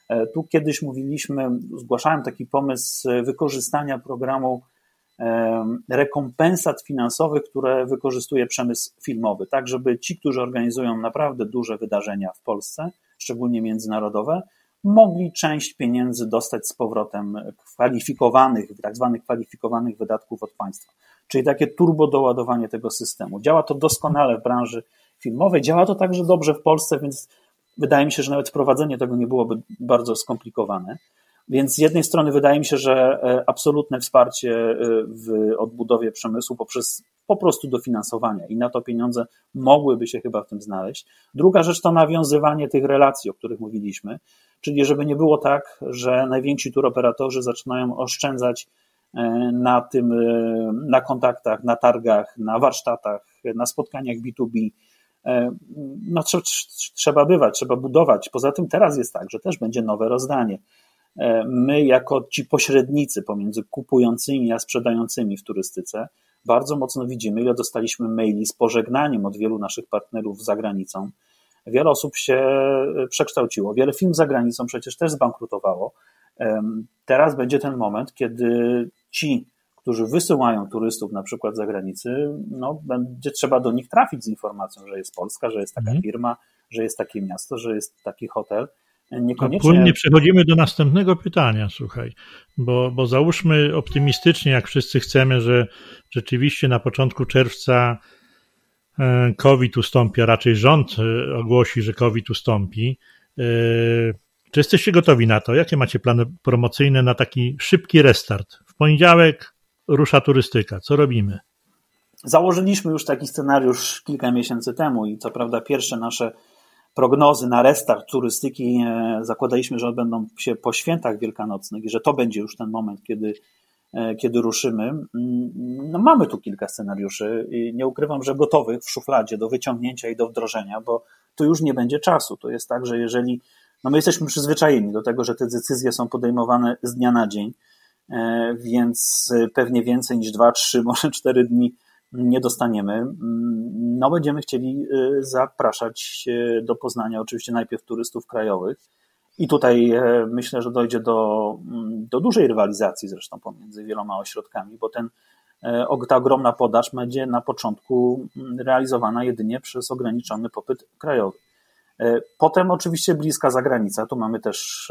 E, tu kiedyś mówiliśmy, zgłaszałem taki pomysł wykorzystania programu e, rekompensat finansowych, które wykorzystuje przemysł filmowy, tak żeby ci, którzy organizują naprawdę duże wydarzenia w Polsce, szczególnie międzynarodowe, mogli część pieniędzy dostać z powrotem kwalifikowanych, tak zwanych kwalifikowanych wydatków od państwa. Czyli takie turbo doładowanie tego systemu. Działa to doskonale w branży filmowej, działa to także dobrze w Polsce, więc wydaje mi się, że nawet wprowadzenie tego nie byłoby bardzo skomplikowane. Więc z jednej strony wydaje mi się, że e, absolutne wsparcie e, w odbudowie przemysłu poprzez po prostu dofinansowania i na to pieniądze mogłyby się chyba w tym znaleźć. Druga rzecz to nawiązywanie tych relacji, o których mówiliśmy, czyli żeby nie było tak, że najwięksi turoperatorzy zaczynają oszczędzać e, na tym, na kontaktach, na targach, na warsztatach, na spotkaniach B2B. No, trzeba, trzeba bywać, trzeba budować. Poza tym teraz jest tak, że też będzie nowe rozdanie. E, my, jako ci pośrednicy pomiędzy kupującymi a sprzedającymi w turystyce, bardzo mocno widzimy, ile dostaliśmy maili z pożegnaniem od wielu naszych partnerów za granicą. Wiele osób się e, przekształciło, wiele firm za granicą przecież też zbankrutowało. Teraz będzie ten moment, kiedy ci, którzy wysyłają turystów na przykład za granicy, no, będzie trzeba do nich trafić z informacją, że jest Polska, że jest taka mhm. firma, że jest takie miasto, że jest taki hotel Niekoniecznie... Płynnie przechodzimy do następnego pytania, słuchaj, bo, bo załóżmy optymistycznie, jak wszyscy chcemy, że rzeczywiście na początku czerwca e, COVID ustąpi, a raczej rząd e, ogłosi, że COVID ustąpi. E, czy jesteście gotowi na to? Jakie macie plany promocyjne na taki szybki restart? W poniedziałek rusza turystyka. Co robimy? Założyliśmy już taki scenariusz kilka miesięcy temu i co prawda pierwsze nasze prognozy na restart turystyki e, zakładaliśmy, że odbędą się po świętach wielkanocnych i że to będzie już ten moment, kiedy, e, kiedy ruszymy. Mm, no, mamy tu kilka scenariuszy nie ukrywam, że gotowych w szufladzie do wyciągnięcia i do wdrożenia, bo tu już nie będzie czasu. To jest tak, że jeżeli no my jesteśmy przyzwyczajeni do tego, że te decyzje są podejmowane z dnia na dzień, e, więc pewnie więcej niż dwa, trzy, może cztery dni nie dostaniemy, no będziemy chcieli y, zapraszać do Poznania oczywiście najpierw turystów krajowych. I tutaj e, myślę, że dojdzie do, mm, do dużej rywalizacji zresztą pomiędzy wieloma ośrodkami, bo ten, e, ta ogromna podaż będzie na początku mm, realizowana jedynie przez ograniczony popyt krajowy. E, potem oczywiście bliska zagranica. Tu mamy też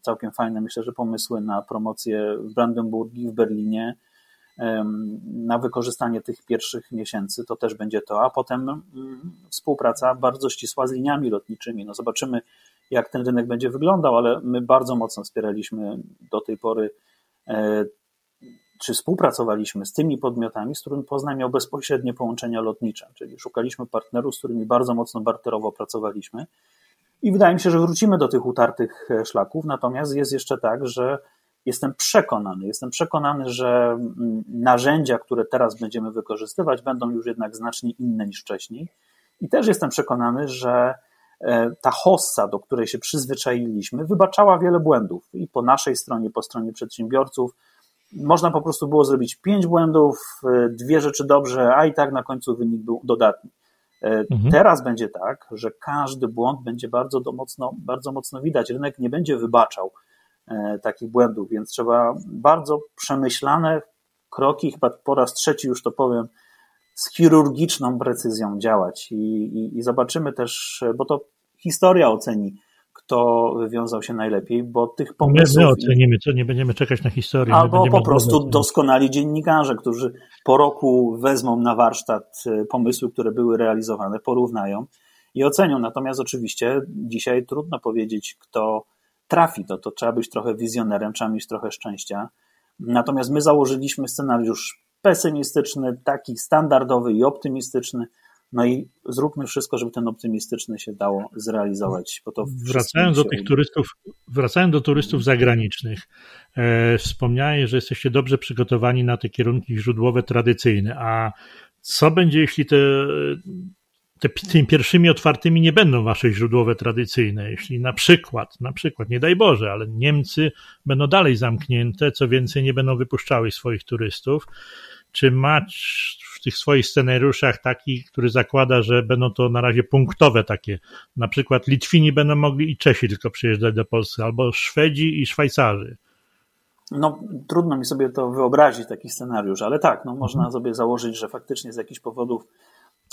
całkiem fajne, myślę, że pomysły na promocję w Brandenburgii, w Berlinie, na wykorzystanie tych pierwszych miesięcy, to też będzie to, a potem mm, współpraca bardzo ścisła z liniami lotniczymi. No zobaczymy, jak ten rynek będzie wyglądał, ale my bardzo mocno wspieraliśmy do tej pory, e, czy współpracowaliśmy z tymi podmiotami, z którymi Poznań miał bezpośrednie połączenia lotnicze, czyli szukaliśmy partnerów, z którymi bardzo mocno barterowo pracowaliśmy. I wydaje mi się, że wrócimy do tych utartych e, szlaków, natomiast jest jeszcze tak, że jestem przekonany, jestem przekonany, że mm, narzędzia, które teraz będziemy wykorzystywać, będą już jednak znacznie inne niż wcześniej. I też jestem przekonany, że ta hossa, do której się przyzwyczailiśmy, wybaczała wiele błędów i po naszej stronie, po stronie przedsiębiorców. Można po prostu było zrobić pięć błędów, e, dwie rzeczy dobrze, a i tak na końcu wynik był dodatni. E, mhm. Teraz będzie tak, że każdy błąd będzie bardzo, mocno, bardzo mocno widać. Rynek nie będzie wybaczał E, takich błędów, więc trzeba bardzo przemyślane kroki, chyba po raz trzeci już to powiem, z chirurgiczną precyzją działać i, i, i zobaczymy też, bo to historia oceni, kto wywiązał się najlepiej, bo tych pomysłów... My, my ocenimy, co nie będziemy czekać na historię. Albo po prostu doskonali dziennikarze, którzy po roku wezmą na warsztat e, pomysły, które były realizowane, porównają i ocenią. Natomiast oczywiście dzisiaj trudno powiedzieć, kto trafi to, to trzeba być trochę wizjonerem, trzeba mieć trochę szczęścia. Natomiast my założyliśmy scenariusz pesymistyczny, taki standardowy i optymistyczny. No i zróbmy wszystko, żeby ten optymistyczny się dało zrealizować. Bo to wracając do tych turystów, wracając do turystów zagranicznych, e, wspomniałeś, że jesteście dobrze przygotowani na te kierunki źródłowe tradycyjne, a co będzie, jeśli te te, tymi pierwszymi otwartymi nie będą wasze źródłowe tradycyjne. Jeśli na przykład, na przykład, nie daj Boże, ale Niemcy będą dalej zamknięte, co więcej nie będą wypuszczały swoich turystów, czy masz w tych swoich scenariuszach taki, który zakłada, że będą to na razie punktowe takie, na przykład Litwini będą mogli i Czesi tylko przyjeżdżać do Polski, albo Szwedzi i Szwajcarzy. No, trudno mi sobie to wyobrazić, taki scenariusz, ale tak, no, można mhm. sobie założyć, że faktycznie z jakichś powodów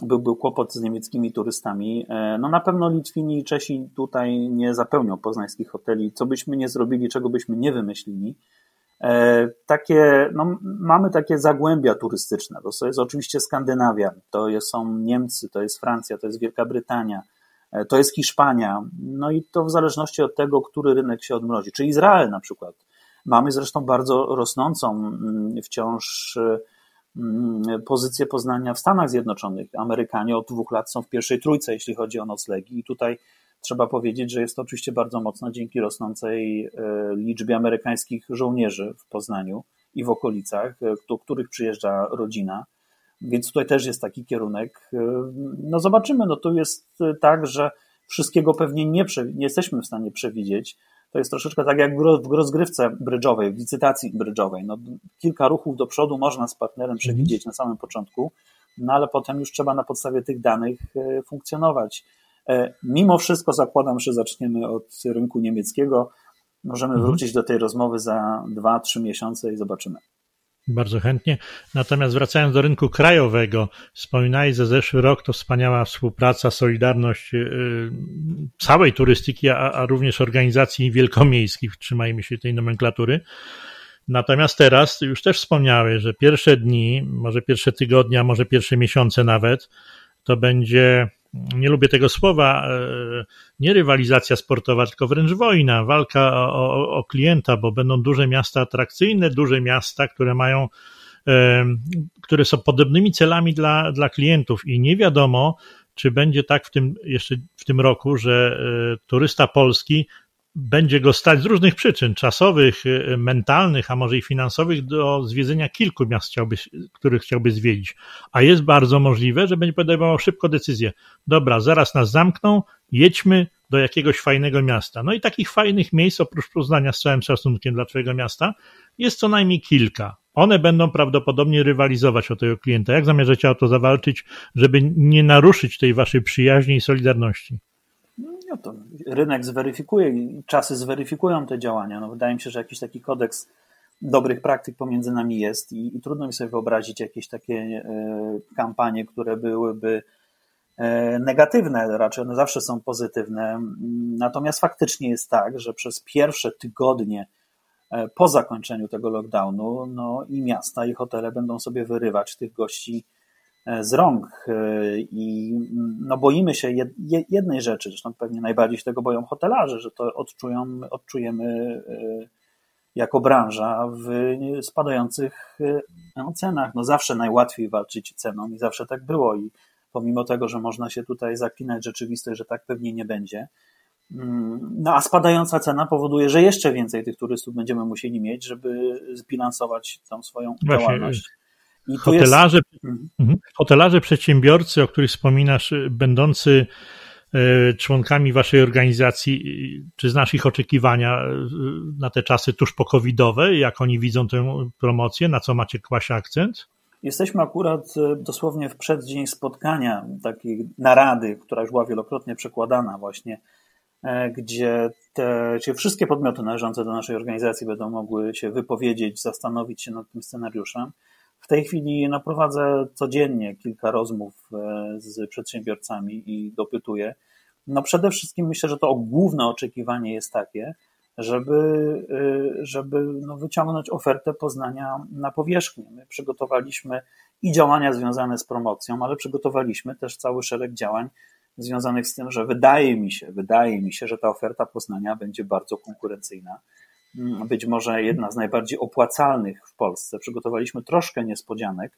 był, był kłopot z niemieckimi turystami. E, no na pewno Litwini i Czesi tutaj nie zapełnią poznańskich hoteli, co byśmy nie zrobili, czego byśmy nie wymyślili. E, takie, no, mamy takie zagłębia turystyczne. To jest oczywiście Skandynawia, to są Niemcy, to jest Francja, to jest Wielka Brytania, e, to jest Hiszpania. No i to w zależności od tego, który rynek się odmrozi. Czy Izrael na przykład. Mamy zresztą bardzo rosnącą mm, wciąż Mm, pozycję Poznania w Stanach Zjednoczonych. Amerykanie od dwóch lat są w pierwszej trójce, jeśli chodzi o noclegi, i tutaj trzeba powiedzieć, że jest to oczywiście bardzo mocno dzięki rosnącej e, liczbie amerykańskich żołnierzy w Poznaniu i w okolicach, e, do których przyjeżdża rodzina. Więc tutaj też jest taki kierunek. E, no zobaczymy, no to jest tak, że wszystkiego pewnie nie, nie jesteśmy w stanie przewidzieć. To jest troszeczkę tak jak w rozgrywce brydżowej, w licytacji brydżowej. No, kilka ruchów do przodu można z partnerem mhm. przewidzieć na samym początku, no ale potem już trzeba na podstawie tych danych funkcjonować. E, mimo wszystko zakładam, że zaczniemy od rynku niemieckiego. Możemy mhm. wrócić do tej rozmowy za dwa, trzy miesiące i zobaczymy. Bardzo chętnie. Natomiast wracając do rynku krajowego, wspominałeś, że zeszły rok to wspaniała współpraca, solidarność yy, całej turystyki, a, a również organizacji wielkomiejskich, trzymajmy się tej nomenklatury. Natomiast teraz już też wspomniałeś, że pierwsze dni, może pierwsze tygodnie, może pierwsze miesiące nawet, to będzie nie lubię tego słowa, e, nie rywalizacja sportowa, tylko wręcz wojna, walka o, o, klienta, bo będą duże miasta atrakcyjne, duże miasta, które mają, e, które są podobnymi celami dla, dla klientów. I nie wiadomo, czy będzie tak w tym, jeszcze w tym roku, że e, turysta polski będzie go stać z różnych przyczyn, czasowych, y, mentalnych, a może i finansowych, do zwiedzenia kilku miast, chciałby, których chciałby zwiedzić. A jest bardzo możliwe, że będzie podejmował szybko decyzję. Dobra, zaraz nas zamkną, jedźmy do jakiegoś fajnego miasta. No i takich fajnych miejsc, oprócz Poznania z całym szacunkiem dla Twojego miasta, jest co najmniej kilka. One będą prawdopodobnie rywalizować o tego klienta. Jak zamierzacie o to zawalczyć, żeby nie naruszyć tej Waszej przyjaźni i solidarności? To rynek zweryfikuje i czasy zweryfikują te działania. No wydaje mi się, że jakiś taki kodeks dobrych praktyk pomiędzy nami jest i, i trudno mi sobie wyobrazić jakieś takie e, kampanie, które byłyby e, negatywne, raczej one zawsze są pozytywne. Natomiast faktycznie jest tak, że przez pierwsze tygodnie po zakończeniu tego lockdownu no i miasta i hotele będą sobie wyrywać tych gości z rąk i no boimy się jednej rzeczy, zresztą pewnie najbardziej się tego boją hotelarze, że to odczują, odczujemy jako branża w spadających no, cenach. No zawsze najłatwiej walczyć ceną i zawsze tak było i pomimo tego, że można się tutaj zaklinać rzeczywistość, że tak pewnie nie będzie. Mm, no a spadająca cena powoduje, że jeszcze więcej tych turystów będziemy musieli mieć, żeby zbilansować tą swoją Właśnie. działalność. Hotelarze, jest... Mhm. Mhm. hotelarze, przedsiębiorcy, o których wspominasz, będący e, członkami waszej organizacji, czy znasz ich oczekiwania na te czasy tuż po covidowe, jak oni widzą tę promocję, na co macie kłaść akcent? Jesteśmy akurat dosłownie w przeddzień spotkania takiej narady, która już była wielokrotnie przekładana właśnie, e, gdzie te, gdzie wszystkie podmioty należące do naszej organizacji będą mogły się wypowiedzieć, zastanowić się nad tym scenariuszem. Tej chwili no, prowadzę codziennie kilka rozmów e, z przedsiębiorcami i dopytuję. No przede wszystkim myślę, że to główne oczekiwanie jest takie, żeby, y, żeby no, wyciągnąć ofertę Poznania na powierzchnię. My przygotowaliśmy i działania związane z promocją, ale przygotowaliśmy też cały szereg działań związanych z tym, że wydaje mi się, wydaje mi się, że ta oferta Poznania będzie bardzo konkurencyjna. Być może jedna z najbardziej opłacalnych w Polsce. Przygotowaliśmy troszkę niespodzianek.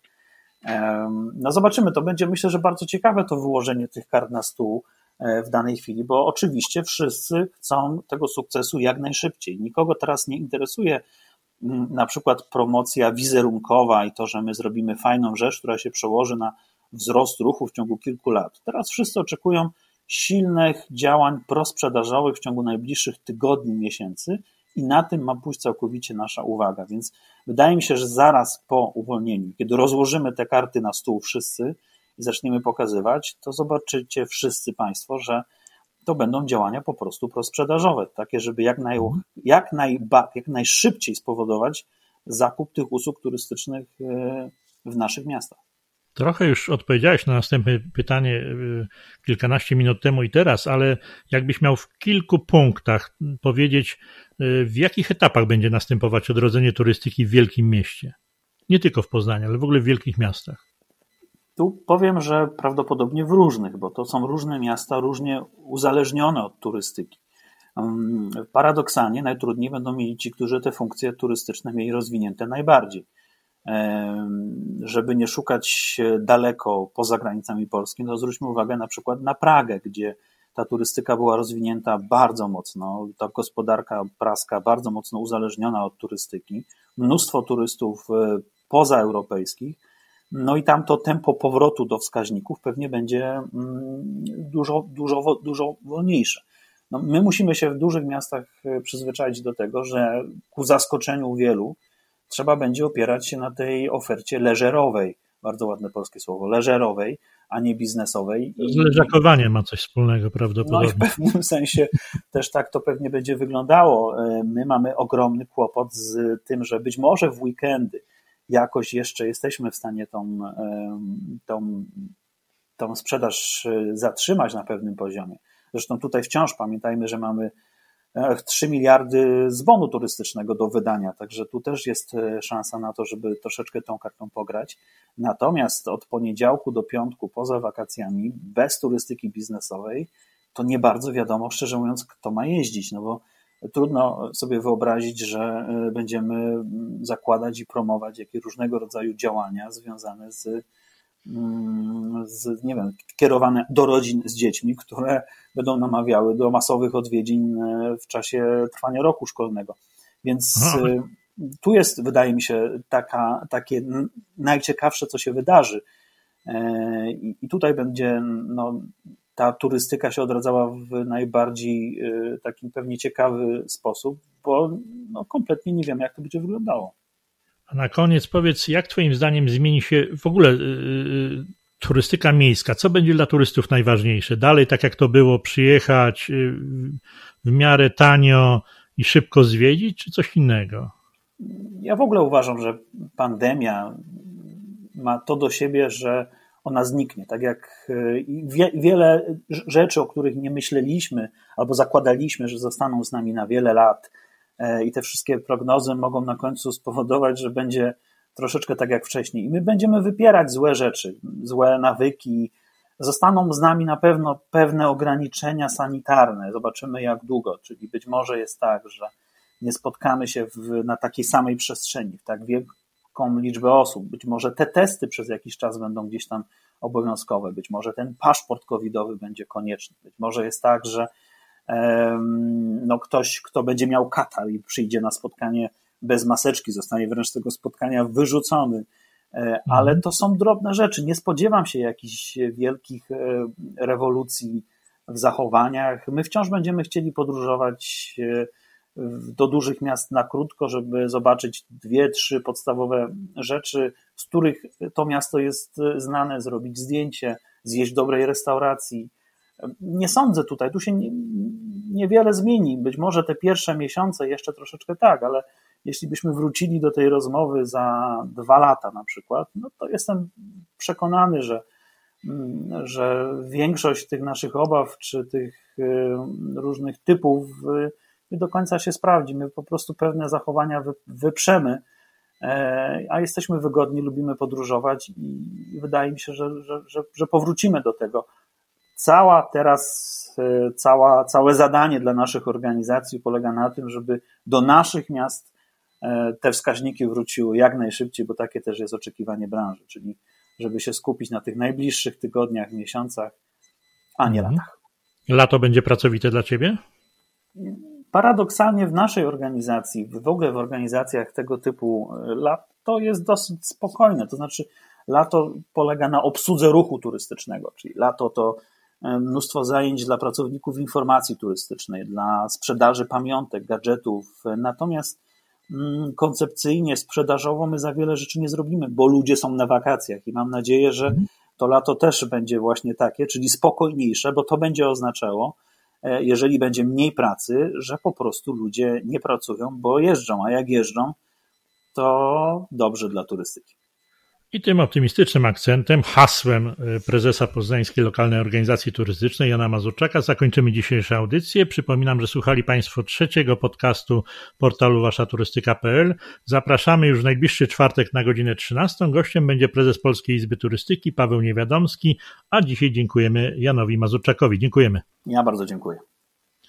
No zobaczymy, to będzie myślę, że bardzo ciekawe to wyłożenie tych kart na stół E, w danej chwili, bo oczywiście wszyscy chcą tego sukcesu jak najszybciej. Nikogo teraz nie interesuje mm, na przykład promocja wizerunkowa i to, że my zrobimy fajną rzecz, która się przełoży na wzrost ruchu w ciągu kilku lat. Teraz wszyscy oczekują silnych działań prosprzedażowych w ciągu najbliższych tygodni, miesięcy i na tym ma pójść całkowicie nasza uwaga. Więc wydaje mi się, że zaraz po uwolnieniu, kiedy rozłożymy te karty na stół wszyscy, i zaczniemy pokazywać, to zobaczycie wszyscy Państwo, że to będą działania po prostu prosprzedażowe, takie, żeby jak, naj, jak, najba, jak najszybciej spowodować zakup tych usług turystycznych e, w naszych miastach. Trochę już odpowiedziałeś na następne pytanie e, kilkanaście minut temu i teraz, ale jakbyś miał w kilku punktach powiedzieć, e, w jakich etapach będzie następować odrodzenie turystyki w wielkim mieście? Nie tylko w Poznaniu, ale w ogóle w wielkich miastach. Tu powiem, że prawdopodobnie w różnych, bo to są różne miasta, różnie uzależnione od turystyki. Paradoksalnie najtrudniej będą mieli ci, którzy te funkcje turystyczne mieli rozwinięte najbardziej. Żeby nie szukać daleko poza granicami Polski, to zwróćmy uwagę na przykład na Pragę, gdzie ta turystyka była rozwinięta bardzo mocno, ta gospodarka praska bardzo mocno uzależniona od turystyki, mnóstwo turystów e, pozaeuropejskich, no i tam to tempo powrotu do wskaźników pewnie będzie mm, dużo, dużo, dużo wolniejsze. No, my musimy się w dużych miastach e, przyzwyczaić do tego, że ku zaskoczeniu wielu trzeba będzie opierać się na tej ofercie leżerowej, bardzo ładne polskie słowo, leżerowej, a nie biznesowej. Z leżakowaniem ma coś wspólnego prawdopodobnie. No i w pewnym sensie też tak to pewnie będzie wyglądało. E, my mamy ogromny kłopot z tym, że być może w weekendy jakoś jeszcze jesteśmy w stanie tą, tą, tą sprzedaż e, zatrzymać na pewnym poziomie. Zresztą tutaj wciąż pamiętajmy, że mamy 3 e, miliardy z bonu turystycznego do wydania, także tu też jest e, szansa na to, żeby troszeczkę tą kartą pograć. Natomiast od poniedziałku do piątku, poza wakacjami, bez turystyki biznesowej, to nie bardzo wiadomo, szczerze mówiąc, kto ma jeździć, no bo Trudno sobie wyobrazić, że e, będziemy mm, zakładać i promować jakieś różnego rodzaju działania związane z, z, nie wiem, kierowane do rodzin z dziećmi, które będą namawiały do masowych odwiedzin e, w czasie trwania roku szkolnego. Więc. E, tu jest, wydaje mi się, taka, takie najciekawsze, co się wydarzy. I tutaj będzie no, ta turystyka się odradzała w najbardziej taki pewnie ciekawy sposób, bo no, kompletnie nie wiem, jak to będzie wyglądało. A na koniec powiedz, jak Twoim zdaniem zmieni się w ogóle yy, turystyka miejska? Co będzie dla turystów najważniejsze? Dalej, tak jak to było, przyjechać yy, w miarę tanio i szybko zwiedzić, czy coś innego? Ja w ogóle uważam, że pandemia ma to do siebie, że ona zniknie. Tak jak e, wie, wiele rzeczy, o których nie myśleliśmy albo zakładaliśmy, że zostaną z nami na wiele lat, i te wszystkie prognozy mogą na końcu spowodować, że będzie troszeczkę tak jak wcześniej. I my będziemy wypierać złe rzeczy, złe nawyki. Zostaną z nami na pewno pewne ograniczenia sanitarne. Zobaczymy jak długo. Czyli być może jest tak, że nie spotkamy się w, na takiej samej przestrzeni, w tak wielką liczbę osób. Być może te testy przez jakiś czas będą gdzieś tam obowiązkowe. Być może ten paszport covidowy będzie konieczny. Być może jest tak, że no ktoś, kto będzie miał katar i przyjdzie na spotkanie bez maseczki, zostanie wręcz z tego spotkania wyrzucony. E, ale mhm. to są drobne rzeczy. Nie spodziewam się jakichś wielkich e, rewolucji w zachowaniach. My wciąż będziemy chcieli podróżować e, do dużych miast na krótko, żeby zobaczyć dwie, trzy podstawowe rzeczy, z których to miasto jest znane, zrobić zdjęcie, zjeść dobrej restauracji. Nie sądzę tutaj, tu się niewiele zmieni. Być może te pierwsze miesiące jeszcze troszeczkę tak, ale jeśli byśmy wrócili do tej rozmowy za dwa lata na przykład, no to jestem przekonany, że, mm, że większość tych naszych obaw czy tych y, różnych typów y, nie do końca się sprawdzi. My po prostu pewne zachowania wyprzemy, e, a jesteśmy wygodni, lubimy podróżować i wydaje mi się, że, że, że, że powrócimy do tego. Cała teraz, e, cała, całe zadanie dla naszych organizacji polega na tym, żeby do naszych miast e, te wskaźniki wróciły jak najszybciej, bo takie też jest oczekiwanie branży, czyli żeby się skupić na tych najbliższych tygodniach, miesiącach, a nie mhm. latach. Lato będzie pracowite dla Ciebie? Paradoksalnie w naszej organizacji, w ogóle w organizacjach tego typu, e, lato jest dosyć spokojne. To znaczy, lato polega na obsłudze ruchu turystycznego, czyli lato to mnóstwo zajęć dla pracowników informacji turystycznej, dla sprzedaży pamiątek, gadżetów. Natomiast mm, koncepcyjnie, sprzedażowo my za wiele rzeczy nie zrobimy, bo ludzie są na wakacjach i mam nadzieję, że mhm. to lato też będzie właśnie takie, czyli spokojniejsze, bo to będzie oznaczało, E, jeżeli będzie mniej pracy, że po prostu ludzie nie pracują, bo jeżdżą, a jak jeżdżą, to dobrze dla turystyki. I tym optymistycznym akcentem, hasłem e, prezesa Poznańskiej Lokalnej Organizacji Turystycznej Jana Mazurczaka zakończymy dzisiejszą audycję. Przypominam, że słuchali Państwo trzeciego podcastu portalu waszaturystyka.pl. Zapraszamy już w najbliższy czwartek na godzinę 13. Gościem będzie prezes Polskiej Izby Turystyki Paweł Niewiadomski, a dzisiaj dziękujemy Janowi Mazurczakowi. Dziękujemy. Ja bardzo dziękuję.